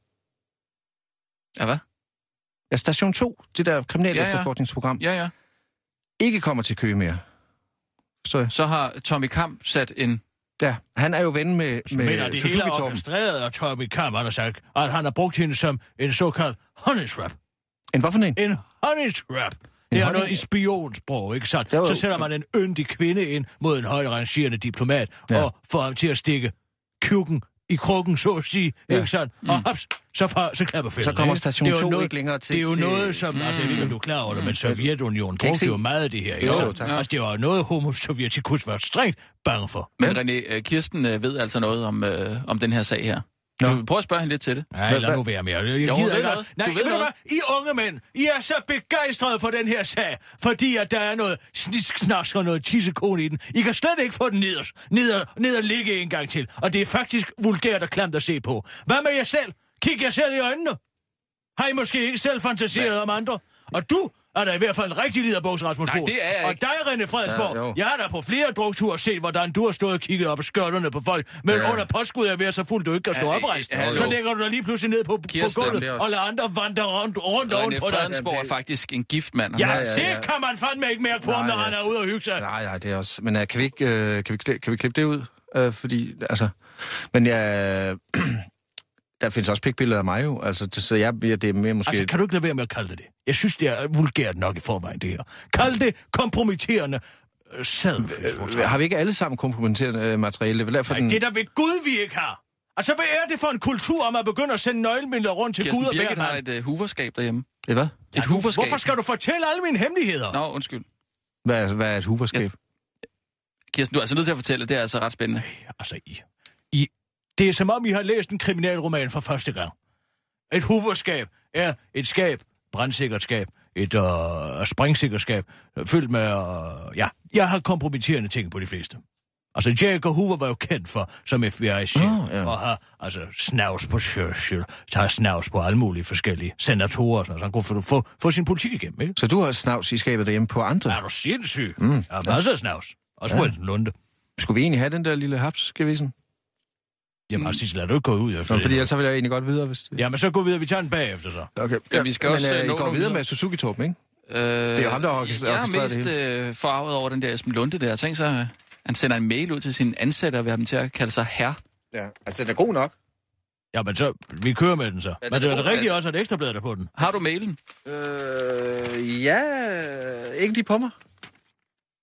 [SPEAKER 5] Ja, hvad?
[SPEAKER 8] Ja, station 2, det der kriminelle
[SPEAKER 5] Ja,
[SPEAKER 8] ja,
[SPEAKER 5] ja.
[SPEAKER 8] ja. efterforskningsprogram,
[SPEAKER 5] Ja, ja.
[SPEAKER 8] ikke kommer til Køge mere. Forstår jeg?
[SPEAKER 5] Så har Tommy Kamp sat en...
[SPEAKER 8] Ja, han er jo ven med,
[SPEAKER 4] Men
[SPEAKER 8] med
[SPEAKER 4] er det hele orkestreret af Tommy han har sagt, at han har brugt hende som en såkaldt honey trap.
[SPEAKER 8] En hvad for en?
[SPEAKER 4] En honey trap. Det er noget i spionsprog, ikke sandt?
[SPEAKER 8] Jo, jo.
[SPEAKER 4] Så sætter man en yndig kvinde ind mod en højrangerende diplomat,
[SPEAKER 8] Ja.
[SPEAKER 4] og får ham til at stikke kukken i krukken, så at sige,
[SPEAKER 8] Ja.
[SPEAKER 4] ikke sandt? Og hops, så, fra, så klapper fælden.
[SPEAKER 8] Så kommer station
[SPEAKER 4] Det er jo
[SPEAKER 8] 2
[SPEAKER 4] noget,
[SPEAKER 8] ikke længere til-
[SPEAKER 4] Det er jo
[SPEAKER 8] til-
[SPEAKER 4] noget, som, mm. altså jeg ved ikke, om du er klar over det, men Sovjetunionen
[SPEAKER 8] ikke
[SPEAKER 4] brugte
[SPEAKER 8] se?
[SPEAKER 4] jo meget af det her, ikke
[SPEAKER 8] Jo,
[SPEAKER 4] sandt?
[SPEAKER 8] tak.
[SPEAKER 4] Altså det var noget, homo sovjetikus var strengt bange for.
[SPEAKER 5] Men René, øh, Kirsten øh, ved altså noget om, øh, om den her sag her.
[SPEAKER 8] Nå.
[SPEAKER 5] Du prøv at spørge hende lidt til det.
[SPEAKER 4] Nej,
[SPEAKER 8] Hvad-
[SPEAKER 4] lad nu
[SPEAKER 8] hvad-
[SPEAKER 4] være med. Jeg,
[SPEAKER 5] Jo,
[SPEAKER 4] gider ikke.
[SPEAKER 5] noget.
[SPEAKER 4] Nej,
[SPEAKER 5] Du ved
[SPEAKER 4] ved du hvad? I unge mænd, I er så begejstrede for den her sag, fordi at der er noget snisk, snask og noget tissekone i den. I kan slet ikke få den ned, ned, ned og ligge en gang til. Og det er faktisk vulgært og klamt at se på. Hvad med jer selv? Kig jer selv i øjnene. Har I måske ikke selv fantaseret om andre? Og du er da i hvert fald en rigtig liderbogs, Rasmus
[SPEAKER 5] Nej, det er jeg
[SPEAKER 4] Og
[SPEAKER 5] ikke.
[SPEAKER 4] dig, René Fredensborg,
[SPEAKER 8] Ja,
[SPEAKER 4] ja,
[SPEAKER 8] jo.
[SPEAKER 4] jeg har da på flere drukture set, hvordan du har stået og kigget op og skørterne på folk, men
[SPEAKER 8] Ja.
[SPEAKER 4] under påskud af at være så fuld, du ikke kan stå
[SPEAKER 5] Ja,
[SPEAKER 4] oprejst.
[SPEAKER 5] hallo.
[SPEAKER 4] Så lægger du dig lige pludselig ned på, på
[SPEAKER 5] Kirsten,
[SPEAKER 4] gulvet
[SPEAKER 8] er også-
[SPEAKER 4] og lader andre vandre rundt, rundt oven på dig.
[SPEAKER 5] Fredensborg er faktisk en gift mand. Han
[SPEAKER 4] Ja,
[SPEAKER 8] ja,
[SPEAKER 4] det
[SPEAKER 8] ja.
[SPEAKER 4] kan man fandme ikke mærke på,
[SPEAKER 8] Nej,
[SPEAKER 4] når
[SPEAKER 8] ja.
[SPEAKER 4] han er ude og hygge sig.
[SPEAKER 8] Nej, nej, det er også... Men uh, kan vi ikke, uh, kan vi, kan vi klippe det ud? Uh, fordi, altså... Men ja... der findes også pikbilleder af mig jo. Altså, det, så jeg, ja, det er mere måske...
[SPEAKER 4] Altså, kan du ikke lade være med at kalde det det? Jeg synes, det er vulgært nok i forvejen, det her. Kald det kompromitterende øh, selfie.
[SPEAKER 8] Har vi ikke alle sammen kompromitterende øh, materiale? Det er vel derfor,
[SPEAKER 4] Nej,
[SPEAKER 8] den...
[SPEAKER 4] det er der ved Gud, vi ikke har. Altså, hvad er det for en kultur, om at begynde at sende nøglemidler rundt til
[SPEAKER 5] Kirsten
[SPEAKER 4] Gud og
[SPEAKER 5] Birgit har et uh, huverskab derhjemme.
[SPEAKER 8] Det er hvad?
[SPEAKER 5] Et huverskab.
[SPEAKER 4] Hvorfor skal du fortælle alle mine hemmeligheder?
[SPEAKER 5] Nå, undskyld.
[SPEAKER 8] Hvad er, hvad er et huverskab?
[SPEAKER 5] Kirsten, du er altså nødt til at fortælle, det er altså ret spændende.
[SPEAKER 4] Altså, I, I, det er som om, I har læst en kriminalroman for første gang. Et huverskab er et skab, brandsikkert skab, et øh, springsikkerskab, fyldt med, øh, ja, jeg har kompromitterende ting på de fleste. Altså, J. Hoover var jo kendt for, som FBI-chef, oh,
[SPEAKER 8] ja.
[SPEAKER 4] og har altså snavs på Churchill, tager snavs på alle mulige forskellige senatorer, og sådan, så han kunne få, få, få sin politik igennem, ikke?
[SPEAKER 8] Så du har snavs i skabet derhjemme på andre?
[SPEAKER 4] Er du sindssyg?
[SPEAKER 8] Mm,
[SPEAKER 4] Mm, ja, masser af snavs. Også
[SPEAKER 8] Ja.
[SPEAKER 4] ja. på en lunde.
[SPEAKER 8] Skulle vi egentlig have den der lille hapsgevisen?
[SPEAKER 4] Jamen, altså, lad du ikke gå ud efter
[SPEAKER 8] Nå,
[SPEAKER 4] det.
[SPEAKER 8] fordi ellers så vil jeg egentlig godt videre, hvis...
[SPEAKER 4] Jamen, så gå videre. Vi tager den bagefter, så.
[SPEAKER 8] Okay.
[SPEAKER 5] Men vi skal også,
[SPEAKER 8] men,
[SPEAKER 5] øh,
[SPEAKER 8] øh,
[SPEAKER 5] nå
[SPEAKER 8] I går videre
[SPEAKER 5] videre.
[SPEAKER 8] med Suzuki-Torben, ikke?
[SPEAKER 5] Øh,
[SPEAKER 8] er jo ham, der har
[SPEAKER 5] Jeg er mest
[SPEAKER 8] det
[SPEAKER 5] øh, forarvet over den der Esben Lunde der. Tænk så, øh, han sender en mail ud til sine ansatte og vil have dem til at kalde sig herre.
[SPEAKER 8] Ja, altså den er god nok.
[SPEAKER 4] Jamen, så, vi kører med den så.
[SPEAKER 5] det
[SPEAKER 4] Men det er det rigtigt
[SPEAKER 5] er-
[SPEAKER 4] også, at ekstrabladet er på den.
[SPEAKER 5] Har du mailen?
[SPEAKER 8] Øh, ja, ikke lige på mig.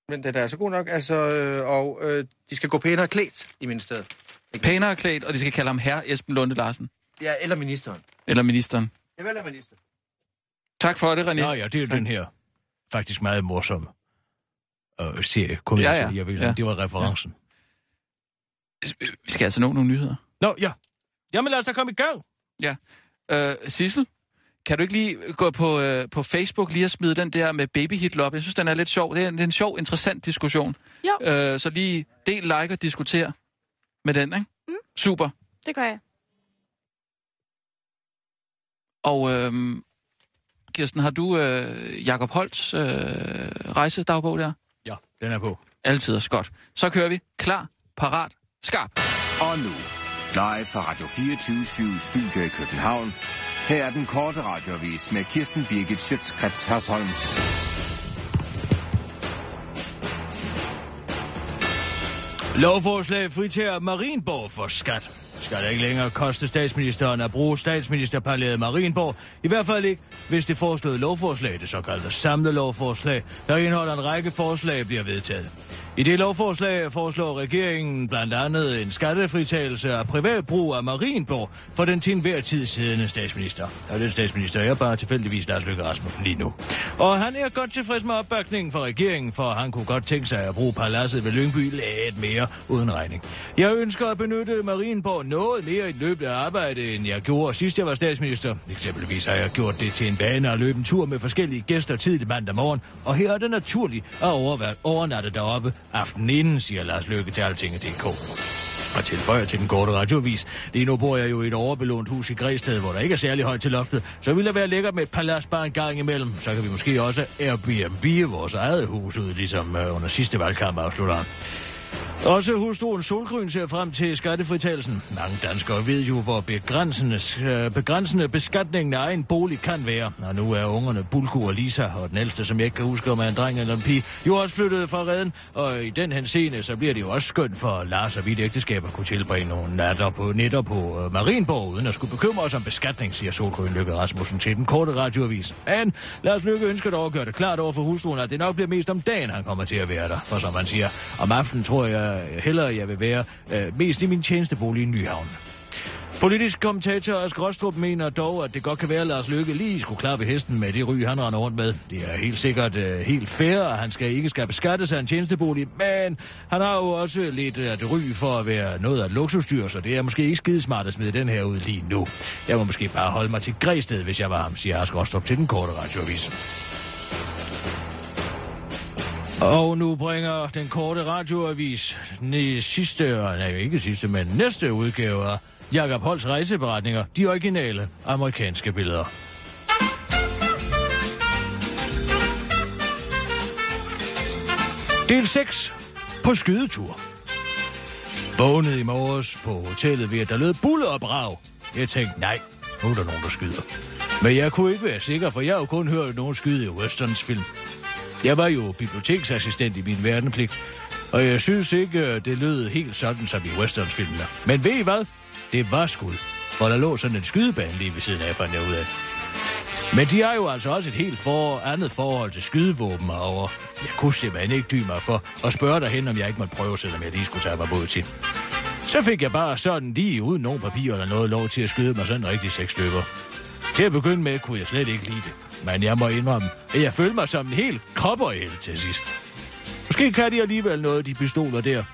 [SPEAKER 8] Men den er altså god nok, altså, øh, og øh, de skal gå pænere klædt i ministeriet.
[SPEAKER 5] Pænere klædt, og de skal kalde ham herre Esben Lunde Larsen.
[SPEAKER 8] Ja, eller ministeren.
[SPEAKER 5] Eller ministeren.
[SPEAKER 8] Jeg vælger minister.
[SPEAKER 5] Tak for det, René.
[SPEAKER 4] Nå ja, det er jo den her faktisk meget morsomme øh, serie. Komedie,
[SPEAKER 5] Ja,
[SPEAKER 4] ja,
[SPEAKER 5] ja.
[SPEAKER 4] ja. Jeg vil,
[SPEAKER 5] Ja.
[SPEAKER 4] ja. Det var referencen.
[SPEAKER 5] Vi skal altså nå nogle nyheder.
[SPEAKER 4] Nå, ja. Jamen lad os da komme i gang.
[SPEAKER 5] Øh, Sissel, kan du ikke lige gå på, øh, på Facebook lige og smide den der med baby Hitler op? Jeg synes, den er lidt sjov. Det er, det er en sjov, interessant diskussion.
[SPEAKER 9] Jo.
[SPEAKER 5] Øh, så lige del, like og diskuter med den, ikke?
[SPEAKER 9] Mm.
[SPEAKER 5] Super.
[SPEAKER 9] Det gør jeg.
[SPEAKER 5] Og øh, Kirsten, har du øh, Jakob Holts øh, rejsedagbog der?
[SPEAKER 4] Ja, den er på.
[SPEAKER 5] Altid også godt. Så kører vi. Klar, parat, skarp.
[SPEAKER 6] Og nu, live fra Radio 24 Studio i København. Her er den korte radiovis med Kirsten Birgit Schøtzgrads Hasholm.
[SPEAKER 4] Lovforslag fritager Marienborg for skat. Skal det ikke længere koste statsministeren at bruge statsministerpalæet Marienborg? I hvert fald ikke, hvis det foreslåede lovforslag, det såkaldte samlede lovforslag, der indeholder en række forslag, bliver vedtaget. I det lovforslag foreslår regeringen blandt andet en skattefritagelse af privatbrug af Marienborg for den til enhver tid siddende statsminister. Og den statsminister er bare tilfældigvis Lars Løkke Rasmussen lige nu. Og han er godt tilfreds med opbakningen fra regeringen, for han kunne godt tænke sig at bruge paladset ved Lyngby lidt mere uden regning. Jeg ønsker at benytte Marienborg noget mere i løbet af arbejde, end jeg gjorde sidst jeg var statsminister. Eksempelvis har jeg gjort det til en vane at løbe en tur med forskellige gæster tidlig mandag morgen, og her er det naturligt at overnatte deroppe aftenen inden, siger Lars Løkke til Altinget.dk. Og tilføjer til den korte radiovis. Lige nu bor jeg jo i et overbelånt hus i Græsted, hvor der ikke er særlig højt til loftet. Så ville det være lækkert med et palads bare en gang imellem. Så kan vi måske også Airbnb vores eget hus ud, ligesom øh, under sidste valgkamp afslutter. Også hustruen Solgryn ser frem til skattefritagelsen. Mange danskere ved jo, hvor begrænsende, øh, begrænsende beskatningen af egen bolig kan være. Og nu er ungerne Bulko og Lisa, og den ældste, som jeg ikke kan huske, om er en dreng eller en pige, jo også flyttet fra redden. Og i den henseende, så bliver det jo også skønt for Lars og vidt ægteskab at kunne tilbringe nogle natter på, netter på øh, Marienborg, uden at skulle bekymre os om beskatning, siger Solgryn Lykke Rasmussen til den korte radioavis. Men Lars Lykke ønsker dog at gøre det klart over for hustruen, at det nok bliver mest om dagen, han kommer til at være der. For som man siger, om aftenen tror jeg hellere, jeg vil være øh, mest i min tjenestebolig i Nyhavn. Politisk kommentator Ask Rostrup mener dog, at det godt kan være, at Lars Løkke lige skulle klappe hesten med det ry, han render rundt med. Det er helt sikkert uh, helt fair, og han skal ikke skal beskattes af en tjenestebolig, men han har jo også lidt det ry for at være noget af et luksusdyr, så det er måske ikke skidesmart at smide den her ud lige nu. Jeg må måske bare holde mig til Græsted, hvis jeg var ham, siger Ask Rostrup til den korte radioavis. Og nu bringer den korte radioavis den sidste, nej ikke sidste, men næste udgave af Jakob Holts rejseberetninger, de originale amerikanske billeder. Del 6. På skydetur. Vågnede i morges på hotellet ved, at der lød buller og brag. Jeg tænkte, nej, nu er der nogen, der skyder. Men jeg kunne ikke være sikker, for jeg har jo kun hørt nogen skyde i westerns film. Jeg var jo biblioteksassistent i min værnepligt, og jeg synes ikke, øh, det lød helt sådan som i westernsfilmene. Men ved I hvad? Det var skud, hvor der lå sådan en skydebane lige ved siden af, fandt jeg ud af. Men de har jo altså også et helt for, andet forhold til skydevåben og jeg kunne simpelthen ikke dy mig for at spørge derhen, om jeg ikke måtte prøve, selvom jeg lige skulle tage mig mod til. Så fik jeg bare sådan lige uden nogen papir eller noget lov til at skyde mig sådan rigtig seks stykker. Til at begynde med kunne jeg slet ikke lide det. Men jeg må indrømme, at jeg følte mig som en helt kopperhæld til sidst. Måske kan de alligevel noget, de pistoler der.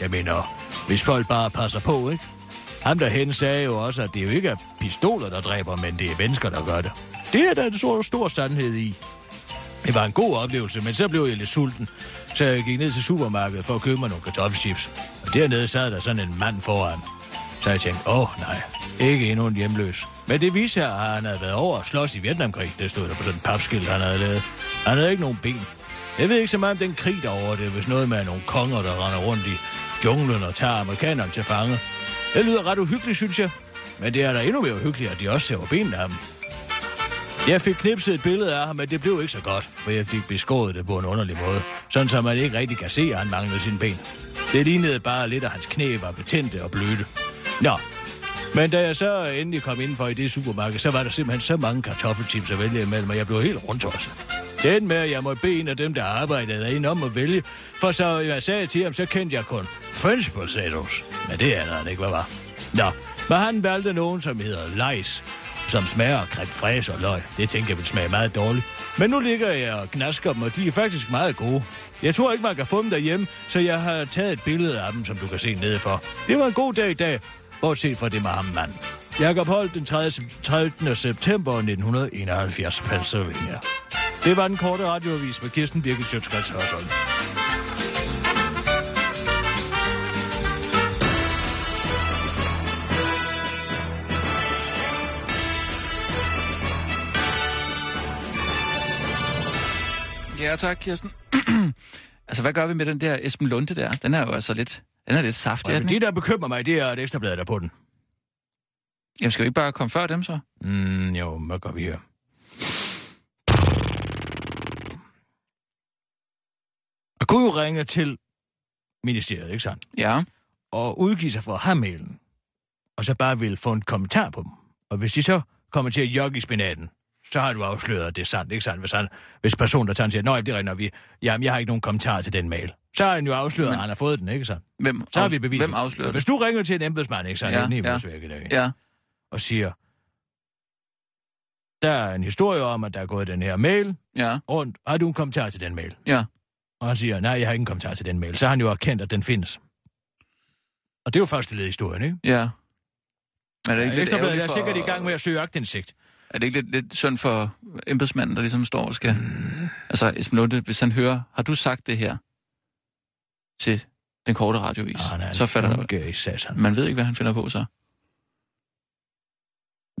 [SPEAKER 4] Jeg mener, hvis folk bare passer på, ikke? Ham derhen sagde jo også, at det jo ikke er pistoler, der dræber, men det er mennesker, der gør det. Det er der en stor, stor sandhed i. Det var en god oplevelse, men så blev jeg lidt sulten. Så jeg gik ned til supermarkedet for at købe mig nogle kartoffelchips. Og dernede sad der sådan en mand foran. Så jeg tænkte, åh oh, nej, ikke endnu en hjemløs. Men det viser sig, at han havde været over og slås i Vietnamkrig. Det stod der på den papskilt, han havde lavet. Han havde ikke nogen ben. Jeg ved ikke så meget om den krig derovre. Det er vist noget med nogle konger, der render rundt i junglen og tager amerikanerne til fange. Det lyder ret uhyggeligt, synes jeg. Men det er da endnu mere uhyggeligt, at de også ser benene af ham. Jeg fik knipset et billede af ham, men det blev ikke så godt, for jeg fik beskåret det på en underlig måde. Sådan så man ikke rigtig kan se, at han manglede sine ben. Det lignede bare lidt, at hans knæ var betændte og bløde. Nå, men da jeg så endelig kom indenfor i det supermarked, så var der simpelthen så mange kartoffelchips at vælge imellem, og jeg blev helt rundt også. Det med, at jeg måtte bede en af dem, der arbejdede derinde om at vælge, for så jeg sagde til ham, så kendte jeg kun French potatoes. Men det er han ikke, hvad var. Nå, men han valgte nogen, som hedder Leis, som smager af creme fraise og løg. Det tænker jeg vil smage meget dårligt. Men nu ligger jeg og gnasker dem, og de er faktisk meget gode. Jeg tror ikke, man kan få dem derhjemme, så jeg har taget et billede af dem, som du kan se nede for. Det var en god dag i dag, bortset fra det med ham mand. Jakob Holt den 30. 13. september 1971, Pennsylvania. Det var den korte radioavis med Kirsten Birgit Sjøtskrets Hørsholm.
[SPEAKER 5] Ja, tak, Kirsten. altså, hvad gør vi med den der Esben Lunde der? Den er jo altså lidt, den er lidt saftig, er
[SPEAKER 4] det, der bekymrer mig, det er et ekstrablad der på den.
[SPEAKER 5] Jamen, skal vi ikke bare komme før dem så?
[SPEAKER 4] Mm, jo, hvad gør vi her? Jeg kunne jo ringe til ministeriet, ikke sandt?
[SPEAKER 5] Ja.
[SPEAKER 4] Og udgive sig for at have mailen. Og så bare vil få en kommentar på dem. Og hvis de så kommer til at jogge i spinaten, så har du afsløret, at det er sandt, ikke sandt? Hvis, han, hvis personen, der tager siger, nej, det regner vi, jamen, jeg har ikke nogen kommentar til den mail. Så har han jo afsløret,
[SPEAKER 5] Men-
[SPEAKER 4] at han har fået den, ikke sandt?
[SPEAKER 5] Hvem,
[SPEAKER 4] Så har vi beviset.
[SPEAKER 5] Hvem afslører det?
[SPEAKER 4] Hvis du ringer til en embedsmand, ikke sandt?
[SPEAKER 5] Ja,
[SPEAKER 4] Ja, ja.
[SPEAKER 5] ja. Ja.
[SPEAKER 4] og siger, der er en historie om, at der er gået den her mail
[SPEAKER 5] Ja.
[SPEAKER 4] rundt. Har du en kommentar til den mail?
[SPEAKER 5] Ja.
[SPEAKER 4] Og han siger, nej, jeg har ikke en kommentar til den mail. Så har han jo erkendt, at den findes. Og det er jo første led i historien, ikke?
[SPEAKER 5] Ja. Er det ikke
[SPEAKER 4] Ja,
[SPEAKER 5] lidt ærgerligt
[SPEAKER 4] er
[SPEAKER 5] for...
[SPEAKER 4] sikkert i gang med at søge agtindsigt.
[SPEAKER 5] Er det ikke lidt, lidt synd for embedsmanden, der ligesom står og skal... Altså, Esben Lunde, hvis han hører, har du sagt det her til den korte radiovis,
[SPEAKER 4] Ah, nej,
[SPEAKER 5] så fatter der...
[SPEAKER 4] Okay, satan.
[SPEAKER 5] Man ved ikke, hvad han finder på så.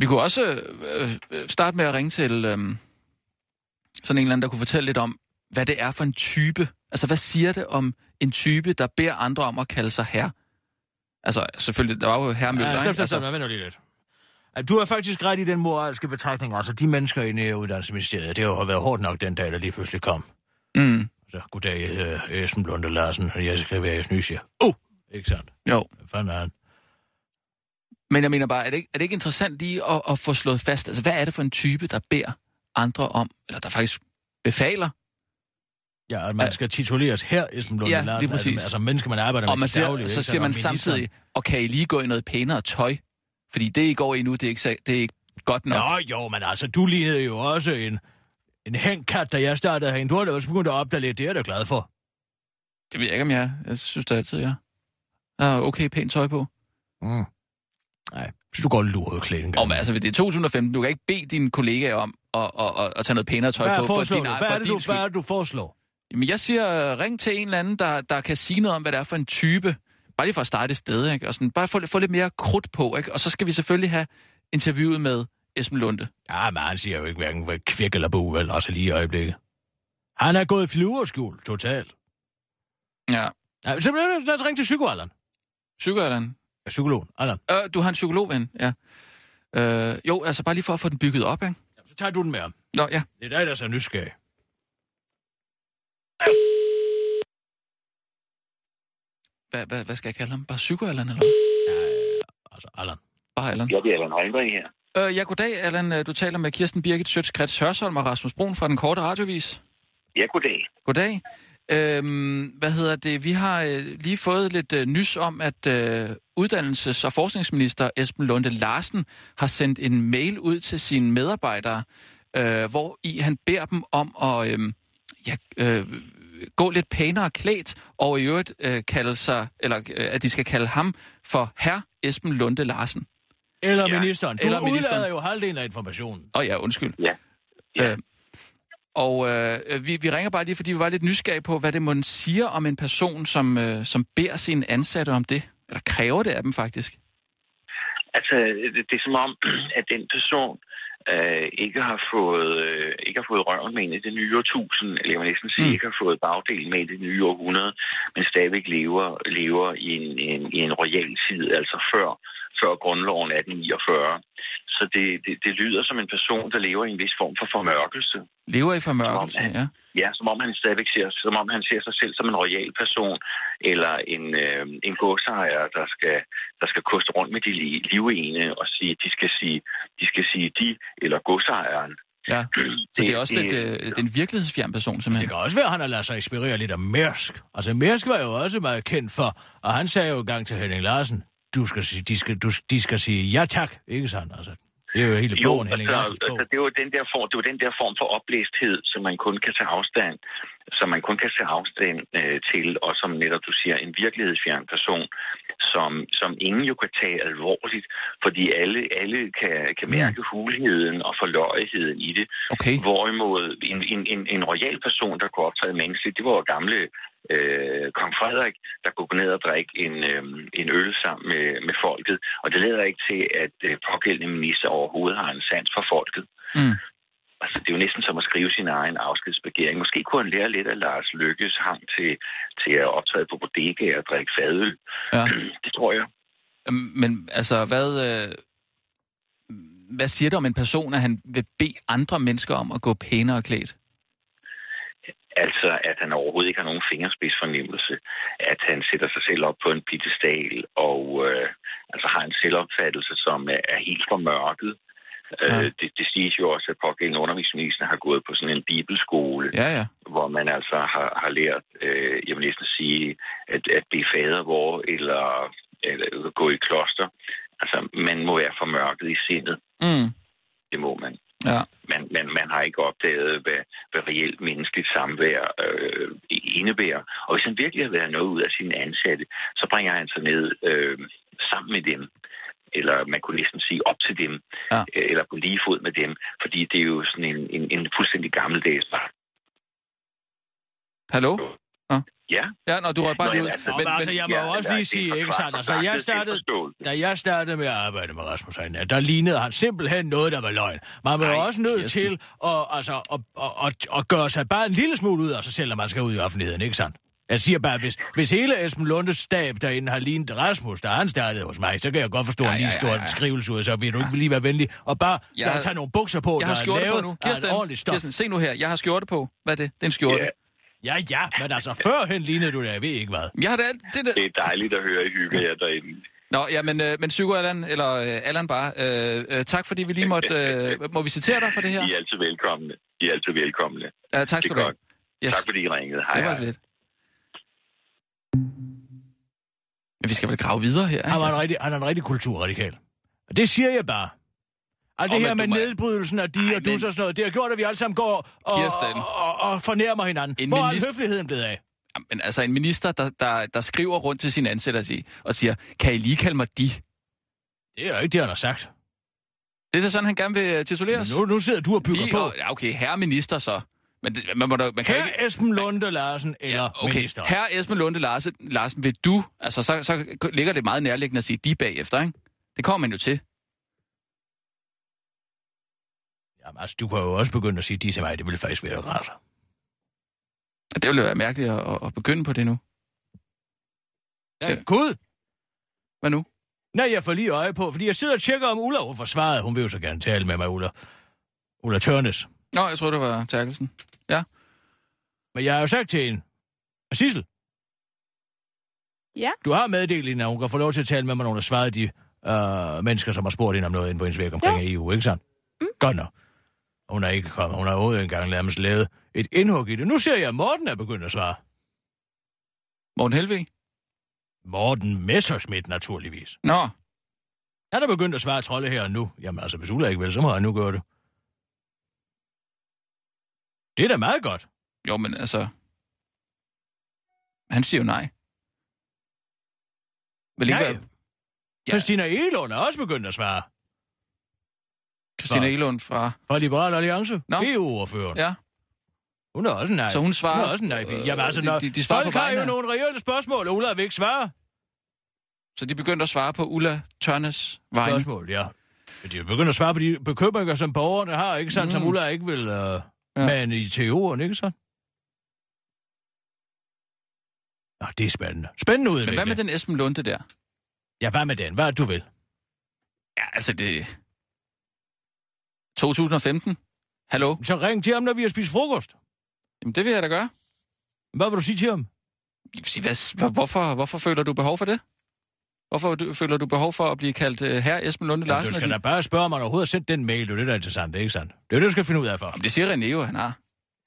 [SPEAKER 5] Vi kunne også øh, øh, starte med at ringe til øh, sådan en eller anden, der kunne fortælle lidt om, hvad det er for en type. Altså, hvad siger det om en type, der beder andre om at kalde sig herre? Altså, selvfølgelig, der var jo herre Møller,
[SPEAKER 4] Ja,
[SPEAKER 5] ikke? altså,
[SPEAKER 4] vent lige lidt. Du har faktisk ret i den moralske betragtning. Altså, de mennesker inde i uddannelsesministeriet, det har været hårdt nok den dag, der lige pludselig kom.
[SPEAKER 5] mm,
[SPEAKER 4] Så, goddag, jeg hedder Esben Blunde Larsen, og jeg skal være i Snysier. Oh! Ikke sandt?
[SPEAKER 5] jo,
[SPEAKER 4] Hvad fanden er han?
[SPEAKER 5] men jeg mener bare, er det ikke, er det ikke interessant lige at, at få slået fast, altså, hvad er det for en type, der beder andre om, eller der faktisk befaler,
[SPEAKER 4] Ja, at man skal tituleres her, Esben Blunde
[SPEAKER 5] Ja,
[SPEAKER 4] Larsen.
[SPEAKER 5] lige præcis.
[SPEAKER 4] Altså, altså mennesker, man arbejder
[SPEAKER 5] og
[SPEAKER 4] med
[SPEAKER 5] man siger,
[SPEAKER 4] daglig.
[SPEAKER 5] så
[SPEAKER 4] ikke
[SPEAKER 5] siger man samtidig, og kan I lige gå i noget pænere tøj? Fordi det, I går i nu, det er ikke, det er ikke godt nok.
[SPEAKER 4] Nå, jo, men altså, du lignede jo også en, en hængkat, da jeg startede herinde. Du har da også begyndt at opdage lidt, det er jeg da glad for.
[SPEAKER 5] Det ved jeg ikke, om jeg er. Jeg synes da altid, jeg jeg har okay pænt tøj på.
[SPEAKER 4] Mm. Nej, så du går luret klædt en gang.
[SPEAKER 5] Og men, altså, det er 2015. Du kan ikke bede dine kollegaer om at, at, at, at tage noget pænere tøj
[SPEAKER 4] hvad,
[SPEAKER 5] på. For din,
[SPEAKER 4] Hvad,
[SPEAKER 5] for
[SPEAKER 4] er det,
[SPEAKER 5] din
[SPEAKER 4] du,
[SPEAKER 5] skyld.
[SPEAKER 4] hvad er det, du foreslår?
[SPEAKER 5] Jamen, jeg siger, øh, ring til en eller anden, der, der kan sige noget om, hvad det er for en type. Bare lige for at starte et sted, ikke? Og sådan, bare få, få lidt mere krudt på, ikke? Og så skal vi selvfølgelig have interviewet med Esben Lunde.
[SPEAKER 4] Ja, men han siger jo ikke hverken hvad kvirk eller bu, vel, også lige i øjeblikket. Han er gået i flyverskjul, totalt.
[SPEAKER 5] Ja.
[SPEAKER 4] Ja, så lad os ringe til psykoalderen.
[SPEAKER 5] Psykoalderen.
[SPEAKER 4] Ja, psykologen, Allan.
[SPEAKER 5] Øh, du har en psykologven, ja. Øh, jo, altså bare lige for at få den bygget op, ikke?
[SPEAKER 4] Så tager du den med ham.
[SPEAKER 5] Nå, ja.
[SPEAKER 4] Det er dig, der er så nysgerrig.
[SPEAKER 5] Hvad, hvad, hvad skal jeg kalde ham? Bare psykoalderen, eller hvad?
[SPEAKER 4] Ja, altså, Allan.
[SPEAKER 5] Bare Allan.
[SPEAKER 9] Ja, det er Allan Heimberg her.
[SPEAKER 5] Øh, ja, goddag, Allan. Øh, Du taler med Kirsten Birgit Sjøtskrets Hørsholm og Rasmus Brun fra Den Korte Radiovis.
[SPEAKER 9] Ja, goddag.
[SPEAKER 5] Goddag. Øhm, hvad hedder det? Vi har øh, lige fået lidt øh, nys om, at øh, uddannelses- og forskningsminister Esben Lunde Larsen har sendt en mail ud til sine medarbejdere, øh, hvor i han beder dem om at øh, ja, øh, gå lidt pænere klædt, og i øvrigt øh, kalde sig, eller øh, at de skal kalde ham for herr Esben Lunde Larsen.
[SPEAKER 4] Eller
[SPEAKER 9] Ja,
[SPEAKER 4] ministeren. Du
[SPEAKER 5] eller
[SPEAKER 4] udlader
[SPEAKER 5] ministeren.
[SPEAKER 4] jo halvdelen af informationen.
[SPEAKER 5] Åh oh, ja, undskyld.
[SPEAKER 9] Ja. Ja.
[SPEAKER 5] Øh, og øh, vi, vi ringer bare lige, fordi vi var lidt nysgerrige på, hvad det må siger om en person, som, øh, som beder sine ansatte om det. Eller kræver det af dem faktisk.
[SPEAKER 9] Altså, det, det er som om, at den person øh, ikke har fået øh, ikke har fået røven med ind i det nye årtusind, eller jeg vil næsten sige,
[SPEAKER 5] Mm.
[SPEAKER 9] ikke har fået bagdelen med ind i det nye århundrede, men stadigvæk lever, lever i, en, en, i en royal tid, altså før, før grundloven 1849. Så det, det, det lyder som en person, der lever i en vis form for formørkelse.
[SPEAKER 5] Lever i formørkelse,
[SPEAKER 9] Som om,
[SPEAKER 5] ja.
[SPEAKER 9] Ja, som om han stadigvæk ser, som om han ser sig selv som en royal person, eller en, øh, en godsejer, der skal, der skal koste rundt med de li- livene og sige, de skal sige, de skal sige de, eller godsejeren.
[SPEAKER 5] ja. Så det er også lidt øh, det er en virkelighedsfjern person,
[SPEAKER 4] Det
[SPEAKER 5] simpelthen.
[SPEAKER 4] kan også være, at han har ladet sig inspirere lidt af Mærsk. Altså, Mærsk var jo også meget kendt for, og han sagde jo engang til Henning Larsen, du skal sige, de, skal, du, de skal sige ja tak, ikke sandt? Altså, det er jo hele
[SPEAKER 9] Jo,
[SPEAKER 4] bogen, Henning
[SPEAKER 9] altså, altså, det er jo den der form, det er jo den der form for oplæsthed, som man kun kan tage afstand, som man kun kan tage afstand øh, til, og som netop du siger, en virkelighedsfjern person, som, som ingen jo kan tage alvorligt, fordi alle, alle kan, kan mærke hulheden og forløjeligheden i det.
[SPEAKER 5] Okay.
[SPEAKER 9] Hvorimod en, en, en, en royal person, der kunne optræde menneskeligt, det var jo gamle øh, kong Frederik, der kunne gå ned og drikke en, øh, en øl sammen med, med folket. Og det leder ikke til, at øh, pågældende minister overhovedet har en sans for folket.
[SPEAKER 5] Mm.
[SPEAKER 9] Altså, det er jo næsten som at skrive sin egen afskedsbegæring. Måske kunne han lære lidt af Lars Lykkes hang til, til at optræde på bodega og drikke fadøl.
[SPEAKER 5] Ja.
[SPEAKER 9] Det tror jeg.
[SPEAKER 5] Øhm, Men altså, hvad, øh, hvad siger det om en person, at han vil bede andre mennesker om at gå pænere klædt?
[SPEAKER 9] Altså, at han overhovedet ikke har nogen fingerspidsfornemmelse. At han sætter sig selv op på en pittestal og øh, altså har en selvopfattelse, som er, er helt formørket.
[SPEAKER 5] Ja.
[SPEAKER 9] Ja. Øh, det, det siges jo også, at pågældende undervisningsminister har gået på sådan en bibelskole,
[SPEAKER 5] Ja, ja.
[SPEAKER 9] hvor man altså har, har lært, øh, jeg vil næsten sige, at, at blive fader hvor eller, eller gå i kloster. Altså, man må være formørket i sindet.
[SPEAKER 5] Mm.
[SPEAKER 9] Det må man.
[SPEAKER 5] Ja.
[SPEAKER 9] Man, man, man har ikke opdaget, hvad, hvad reelt menneskeligt samvær øh, indebærer. Og hvis han virkelig har været noget ud af sine ansatte, så bringer han sig ned øh, sammen med dem. Eller man kunne næsten sige op til dem.
[SPEAKER 5] Ja.
[SPEAKER 9] Øh, eller på lige fod med dem. Fordi det er jo sådan en, en, en fuldstændig gammeldags
[SPEAKER 5] Hallo?
[SPEAKER 9] Ja.
[SPEAKER 5] Ja, nå, du røg bare lige ud.
[SPEAKER 9] altså,
[SPEAKER 4] Nå, men, altså, jeg må jo også
[SPEAKER 9] der
[SPEAKER 4] lige sige, ikke sandt? Altså,
[SPEAKER 9] forkvaklet
[SPEAKER 4] jeg startede, da jeg startede med at arbejde med Rasmus Heine, der lignede han simpelthen noget, der var løgn. Man var
[SPEAKER 5] Ej,
[SPEAKER 4] også nødt til at, altså, at, at, at, at gøre sig bare en lille smule ud af sig selv, når man skal ud i offentligheden, ikke sandt? Jeg siger bare, hvis, hvis hele Esben Lundes stab derinde har lignet Rasmus, da han startede hos mig, så kan jeg godt forstå, at
[SPEAKER 5] Ja, ja, ja, ja.
[SPEAKER 4] en skrivelse ud, så vil du ikke lige være venlig og bare
[SPEAKER 5] Jeg
[SPEAKER 4] jeg
[SPEAKER 5] har-
[SPEAKER 4] tage nogle bukser på,
[SPEAKER 5] Jeg har
[SPEAKER 4] der
[SPEAKER 5] skjorte på nu. Kirsten,
[SPEAKER 4] et ordentligt stof.
[SPEAKER 5] Kirsten, se nu her. Jeg har skjorte på. Hvad er det? Det er en skjorte.
[SPEAKER 9] Ja.
[SPEAKER 4] Ja, ja, men altså, førhen lignede du det, jeg ved ikke hvad.
[SPEAKER 5] Jeg har det alt. Det, det.
[SPEAKER 9] Det er dejligt at høre, I hygger jer derinde.
[SPEAKER 5] Nå, ja, men, øh, men Psyko Allan, eller øh, Allan bare, øh, øh, tak fordi vi lige måtte, øh, må vi citere dig for det her?
[SPEAKER 9] I er altid velkomne. I er altid velkomne.
[SPEAKER 5] Ja, tak skal du have. Yes.
[SPEAKER 9] Tak fordi I ringede. Hej,
[SPEAKER 5] Det var
[SPEAKER 9] hej.
[SPEAKER 5] lidt. Men vi skal vel grave videre her,
[SPEAKER 4] Han, var en rigtig, han er en rigtig kulturradikal. Og det siger jeg bare. Og det her med
[SPEAKER 5] du må-
[SPEAKER 4] nedbrydelsen af de
[SPEAKER 5] Ej,
[SPEAKER 4] og dus
[SPEAKER 5] men-
[SPEAKER 4] og sådan noget, det har gjort, at vi alle sammen går og,
[SPEAKER 5] Kirsten.
[SPEAKER 4] og, og, og fornærmer hinanden.
[SPEAKER 5] En
[SPEAKER 4] Hvor er
[SPEAKER 5] minister-
[SPEAKER 4] høfligheden blevet af?
[SPEAKER 5] Men altså en minister, der, der, der skriver rundt til sine ansatte og siger, kan I lige kalde mig de?
[SPEAKER 4] Det er jo ikke det, han har sagt.
[SPEAKER 5] Det er da sådan, han gerne vil øh, tituleres.
[SPEAKER 4] Nu, nu sidder du og bygger
[SPEAKER 5] de,
[SPEAKER 4] på.
[SPEAKER 5] og, ja, okay, herre minister så. Men det, man, må da, man kan
[SPEAKER 4] Her
[SPEAKER 5] ikke...
[SPEAKER 4] Esben Lunde Larsen eller
[SPEAKER 5] Ja, okay,
[SPEAKER 4] minister.
[SPEAKER 5] herre Esben Lunde Larsen, Larsen, vil du... Altså, så, så ligger det meget nærliggende at sige de bagefter, ikke? Det kommer man jo til.
[SPEAKER 4] Jamen, altså, du kan jo også begynde at sige til mig. Det ville faktisk være rart.
[SPEAKER 5] Det ville jo være mærkeligt at, at- begynde på det nu.
[SPEAKER 4] Ja,
[SPEAKER 5] Ja.
[SPEAKER 4] Gud!
[SPEAKER 5] Hvad nu?
[SPEAKER 4] Nej, jeg får lige øje på, fordi jeg sidder og tjekker om Ulla. Hun forsvarede. Hun vil jo så gerne tale med mig, Ulla. Ulla Tørnes.
[SPEAKER 5] Nå, jeg tror det var Terkelsen.
[SPEAKER 4] Men jeg har jo sagt til hende, Sissel,
[SPEAKER 10] Ja?
[SPEAKER 4] du har meddelt hende, at hun kan få lov til at tale med mig, når hun har svaret de øh, mennesker, som har spurgt hende om noget inde på hendes væg omkring ja. EU, ikke sandt? Mm. Godt nok. Hun er ikke kommet. Hun har overhovedet engang lavet et indhug i det. Nu ser jeg, at Morten er begyndt at svare.
[SPEAKER 5] Morten Helvig?
[SPEAKER 4] Morten Messerschmidt, naturligvis.
[SPEAKER 5] Nå,
[SPEAKER 4] Han er begyndt at svare trolde her og nu. Jamen altså, hvis Ulla ikke vil, så må han nu gøre det. Det er da meget godt.
[SPEAKER 5] jo, men altså... Han siger jo nej. Vil ikke
[SPEAKER 4] Nej.
[SPEAKER 5] være...
[SPEAKER 4] Ja. Christina Elund er også begyndt at svare.
[SPEAKER 5] Christina
[SPEAKER 4] Nå.
[SPEAKER 5] Elund fra...
[SPEAKER 4] Fra Liberal Alliance.
[SPEAKER 5] Nå.
[SPEAKER 4] EU-ordføreren.
[SPEAKER 5] Ja,
[SPEAKER 4] Hun er også en nej.
[SPEAKER 5] så hun svarer...
[SPEAKER 4] Hun er også en nej.
[SPEAKER 5] øh,
[SPEAKER 4] Jamen altså,
[SPEAKER 5] de- de- de svarer
[SPEAKER 4] folk
[SPEAKER 5] på
[SPEAKER 4] har jo nogle reelle spørgsmål, og Ulla vil ikke svare.
[SPEAKER 5] Så de begyndte at svare på Ulla Tørnes vegne.
[SPEAKER 4] Spørgsmål, ja. Men De er begyndt at svare på de bekymringer, som borgerne har, ikke sandt? Mm. Som. Ulla ikke vil uh,
[SPEAKER 5] Ja.
[SPEAKER 4] man i teorien, ikke sandt? Nå, det er spændende. Spændende udvikling.
[SPEAKER 5] Men hvad med den Esben Lunde der?
[SPEAKER 4] Ja, hvad med den? Hvad er du vil?
[SPEAKER 5] Ja, altså det... 2015? Hallo?
[SPEAKER 4] Så ring til ham, når vi har spist frokost.
[SPEAKER 5] Jamen, det vil jeg da gøre.
[SPEAKER 4] Hvad vil du sige til ham?
[SPEAKER 5] Hvad, hvor- hvorfor, hvorfor føler du behov for det? Hvorfor du, føler du behov for at blive kaldt uh, herre Esben Lunde
[SPEAKER 4] Ja,
[SPEAKER 5] Larsen?
[SPEAKER 4] du skal da bare spørge, om han overhovedet har sendt den mail. Det er det, er interessant, ikke sandt? Det er det, du skal finde ud af for.
[SPEAKER 5] Jamen, det siger René jo, han har.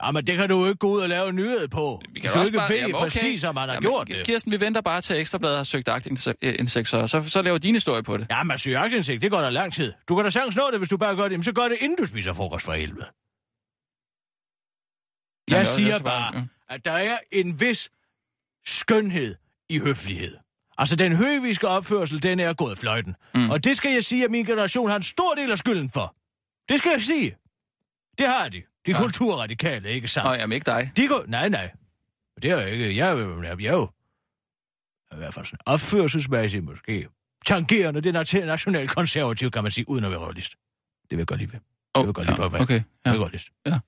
[SPEAKER 4] Ja, men det kan du jo ikke gå ud og lave en nyhed på.
[SPEAKER 5] Vi
[SPEAKER 4] Hvis du ikke ved
[SPEAKER 5] jamen,
[SPEAKER 4] præcis, om han har gjort det.
[SPEAKER 5] Kirsten, vi venter bare til Ekstrabladet har søgt aktindsigt, så, så, så laver din historie på det.
[SPEAKER 4] Ja, men søge aktindsigt, det går da lang tid. Du kan da sagtens nå det, hvis du bare gør det. Jamen, så gør det, inden du spiser frokost for helvede. Jeg
[SPEAKER 5] Jamen,
[SPEAKER 4] siger
[SPEAKER 5] også
[SPEAKER 4] bare,
[SPEAKER 5] ja.
[SPEAKER 4] at der er en vis skønhed i høflighed. Altså, den høviske opførsel, den er gået fløjten. Mm. Og det skal jeg sige, at min generation har en stor del af skylden for. Det skal jeg sige. Det har de. De
[SPEAKER 5] Ja.
[SPEAKER 4] kulturradikale, ikke sandt?
[SPEAKER 5] Nå, jamen ikke dig.
[SPEAKER 4] De går... Nej, nej. Det er jo ikke... Jeg er jo... Jeg er jo i hvert fald sådan opførselsmæssigt måske. Tangerende det nat- nationalkonservative, kan man sige, uden at være royalist. Det vil jeg godt lide ved.
[SPEAKER 5] Oh,
[SPEAKER 4] vil jeg godt lide på, hvad?
[SPEAKER 5] okay.
[SPEAKER 4] Ja.
[SPEAKER 5] Ja.
[SPEAKER 4] Det er godt list.
[SPEAKER 5] Ja.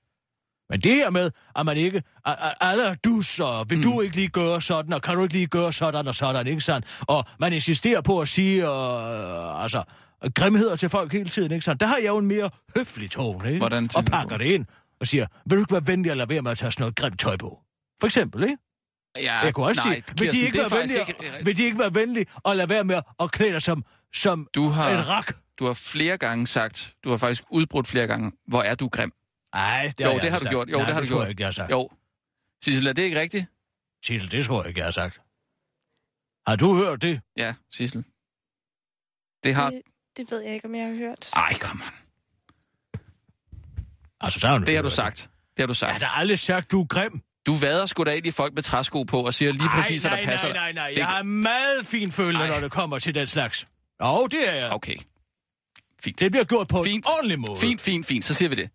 [SPEAKER 4] Men det her med, at man ikke... At, at alle er dus, og vil mm. du ikke lige gøre sådan, og kan du ikke lige gøre sådan og sådan, ikke sandt? Og man insisterer på at sige, øh, altså, grimheder til folk hele tiden, ikke sandt? Der har jeg jo en mere høflig tone, ikke?
[SPEAKER 5] Hvordan
[SPEAKER 4] og
[SPEAKER 5] du
[SPEAKER 4] pakker
[SPEAKER 5] på?
[SPEAKER 4] det ind og siger, vil du ikke være venlig at lade være med at tage sådan noget grimt tøj på? For eksempel, ikke?
[SPEAKER 5] Ja,
[SPEAKER 4] Jeg kunne også
[SPEAKER 5] nej,
[SPEAKER 4] sige, vil de, ikke
[SPEAKER 5] det
[SPEAKER 4] være venlige,
[SPEAKER 5] ikke-
[SPEAKER 4] vil de ikke være venlige og lade være med at klæde dig som, som
[SPEAKER 5] Du har-
[SPEAKER 4] en rak?
[SPEAKER 5] Du har flere gange sagt, du har faktisk udbrudt flere gange, hvor er du grim.
[SPEAKER 4] Nej, det
[SPEAKER 5] Jo,
[SPEAKER 4] har jeg
[SPEAKER 5] det har
[SPEAKER 4] ikke
[SPEAKER 5] du
[SPEAKER 4] sagt.
[SPEAKER 5] gjort. Jo,
[SPEAKER 4] Nej,
[SPEAKER 5] det har du
[SPEAKER 4] tror
[SPEAKER 5] gjort.
[SPEAKER 4] jeg ikke, jeg har sagt.
[SPEAKER 5] Jo. Sissel, er det ikke rigtigt?
[SPEAKER 4] Sissel, det tror jeg ikke, jeg har sagt. Har du hørt det?
[SPEAKER 5] Ja, Sissel. Det har...
[SPEAKER 10] Det, det ved jeg ikke, om jeg har hørt.
[SPEAKER 5] Ej, kom on.
[SPEAKER 4] Altså, så
[SPEAKER 5] Det har du sagt. Det har du
[SPEAKER 4] Jeg har
[SPEAKER 5] sagt.
[SPEAKER 4] da aldrig sagt, du er grim.
[SPEAKER 5] Du vader sgu da ind i folk med træsko på og siger lige præcis, hvad
[SPEAKER 4] nej,
[SPEAKER 5] der passer.
[SPEAKER 4] Nej, nej, nej,
[SPEAKER 5] Det-
[SPEAKER 4] Jeg har meget fin følelse,
[SPEAKER 5] Ej.
[SPEAKER 4] når det kommer til den slags. Jo, det er jeg.
[SPEAKER 5] Okay. Fint.
[SPEAKER 4] Det bliver gjort på
[SPEAKER 5] Fint.
[SPEAKER 4] en ordentlig måde.
[SPEAKER 5] Fint, fint, fint. Så siger vi det.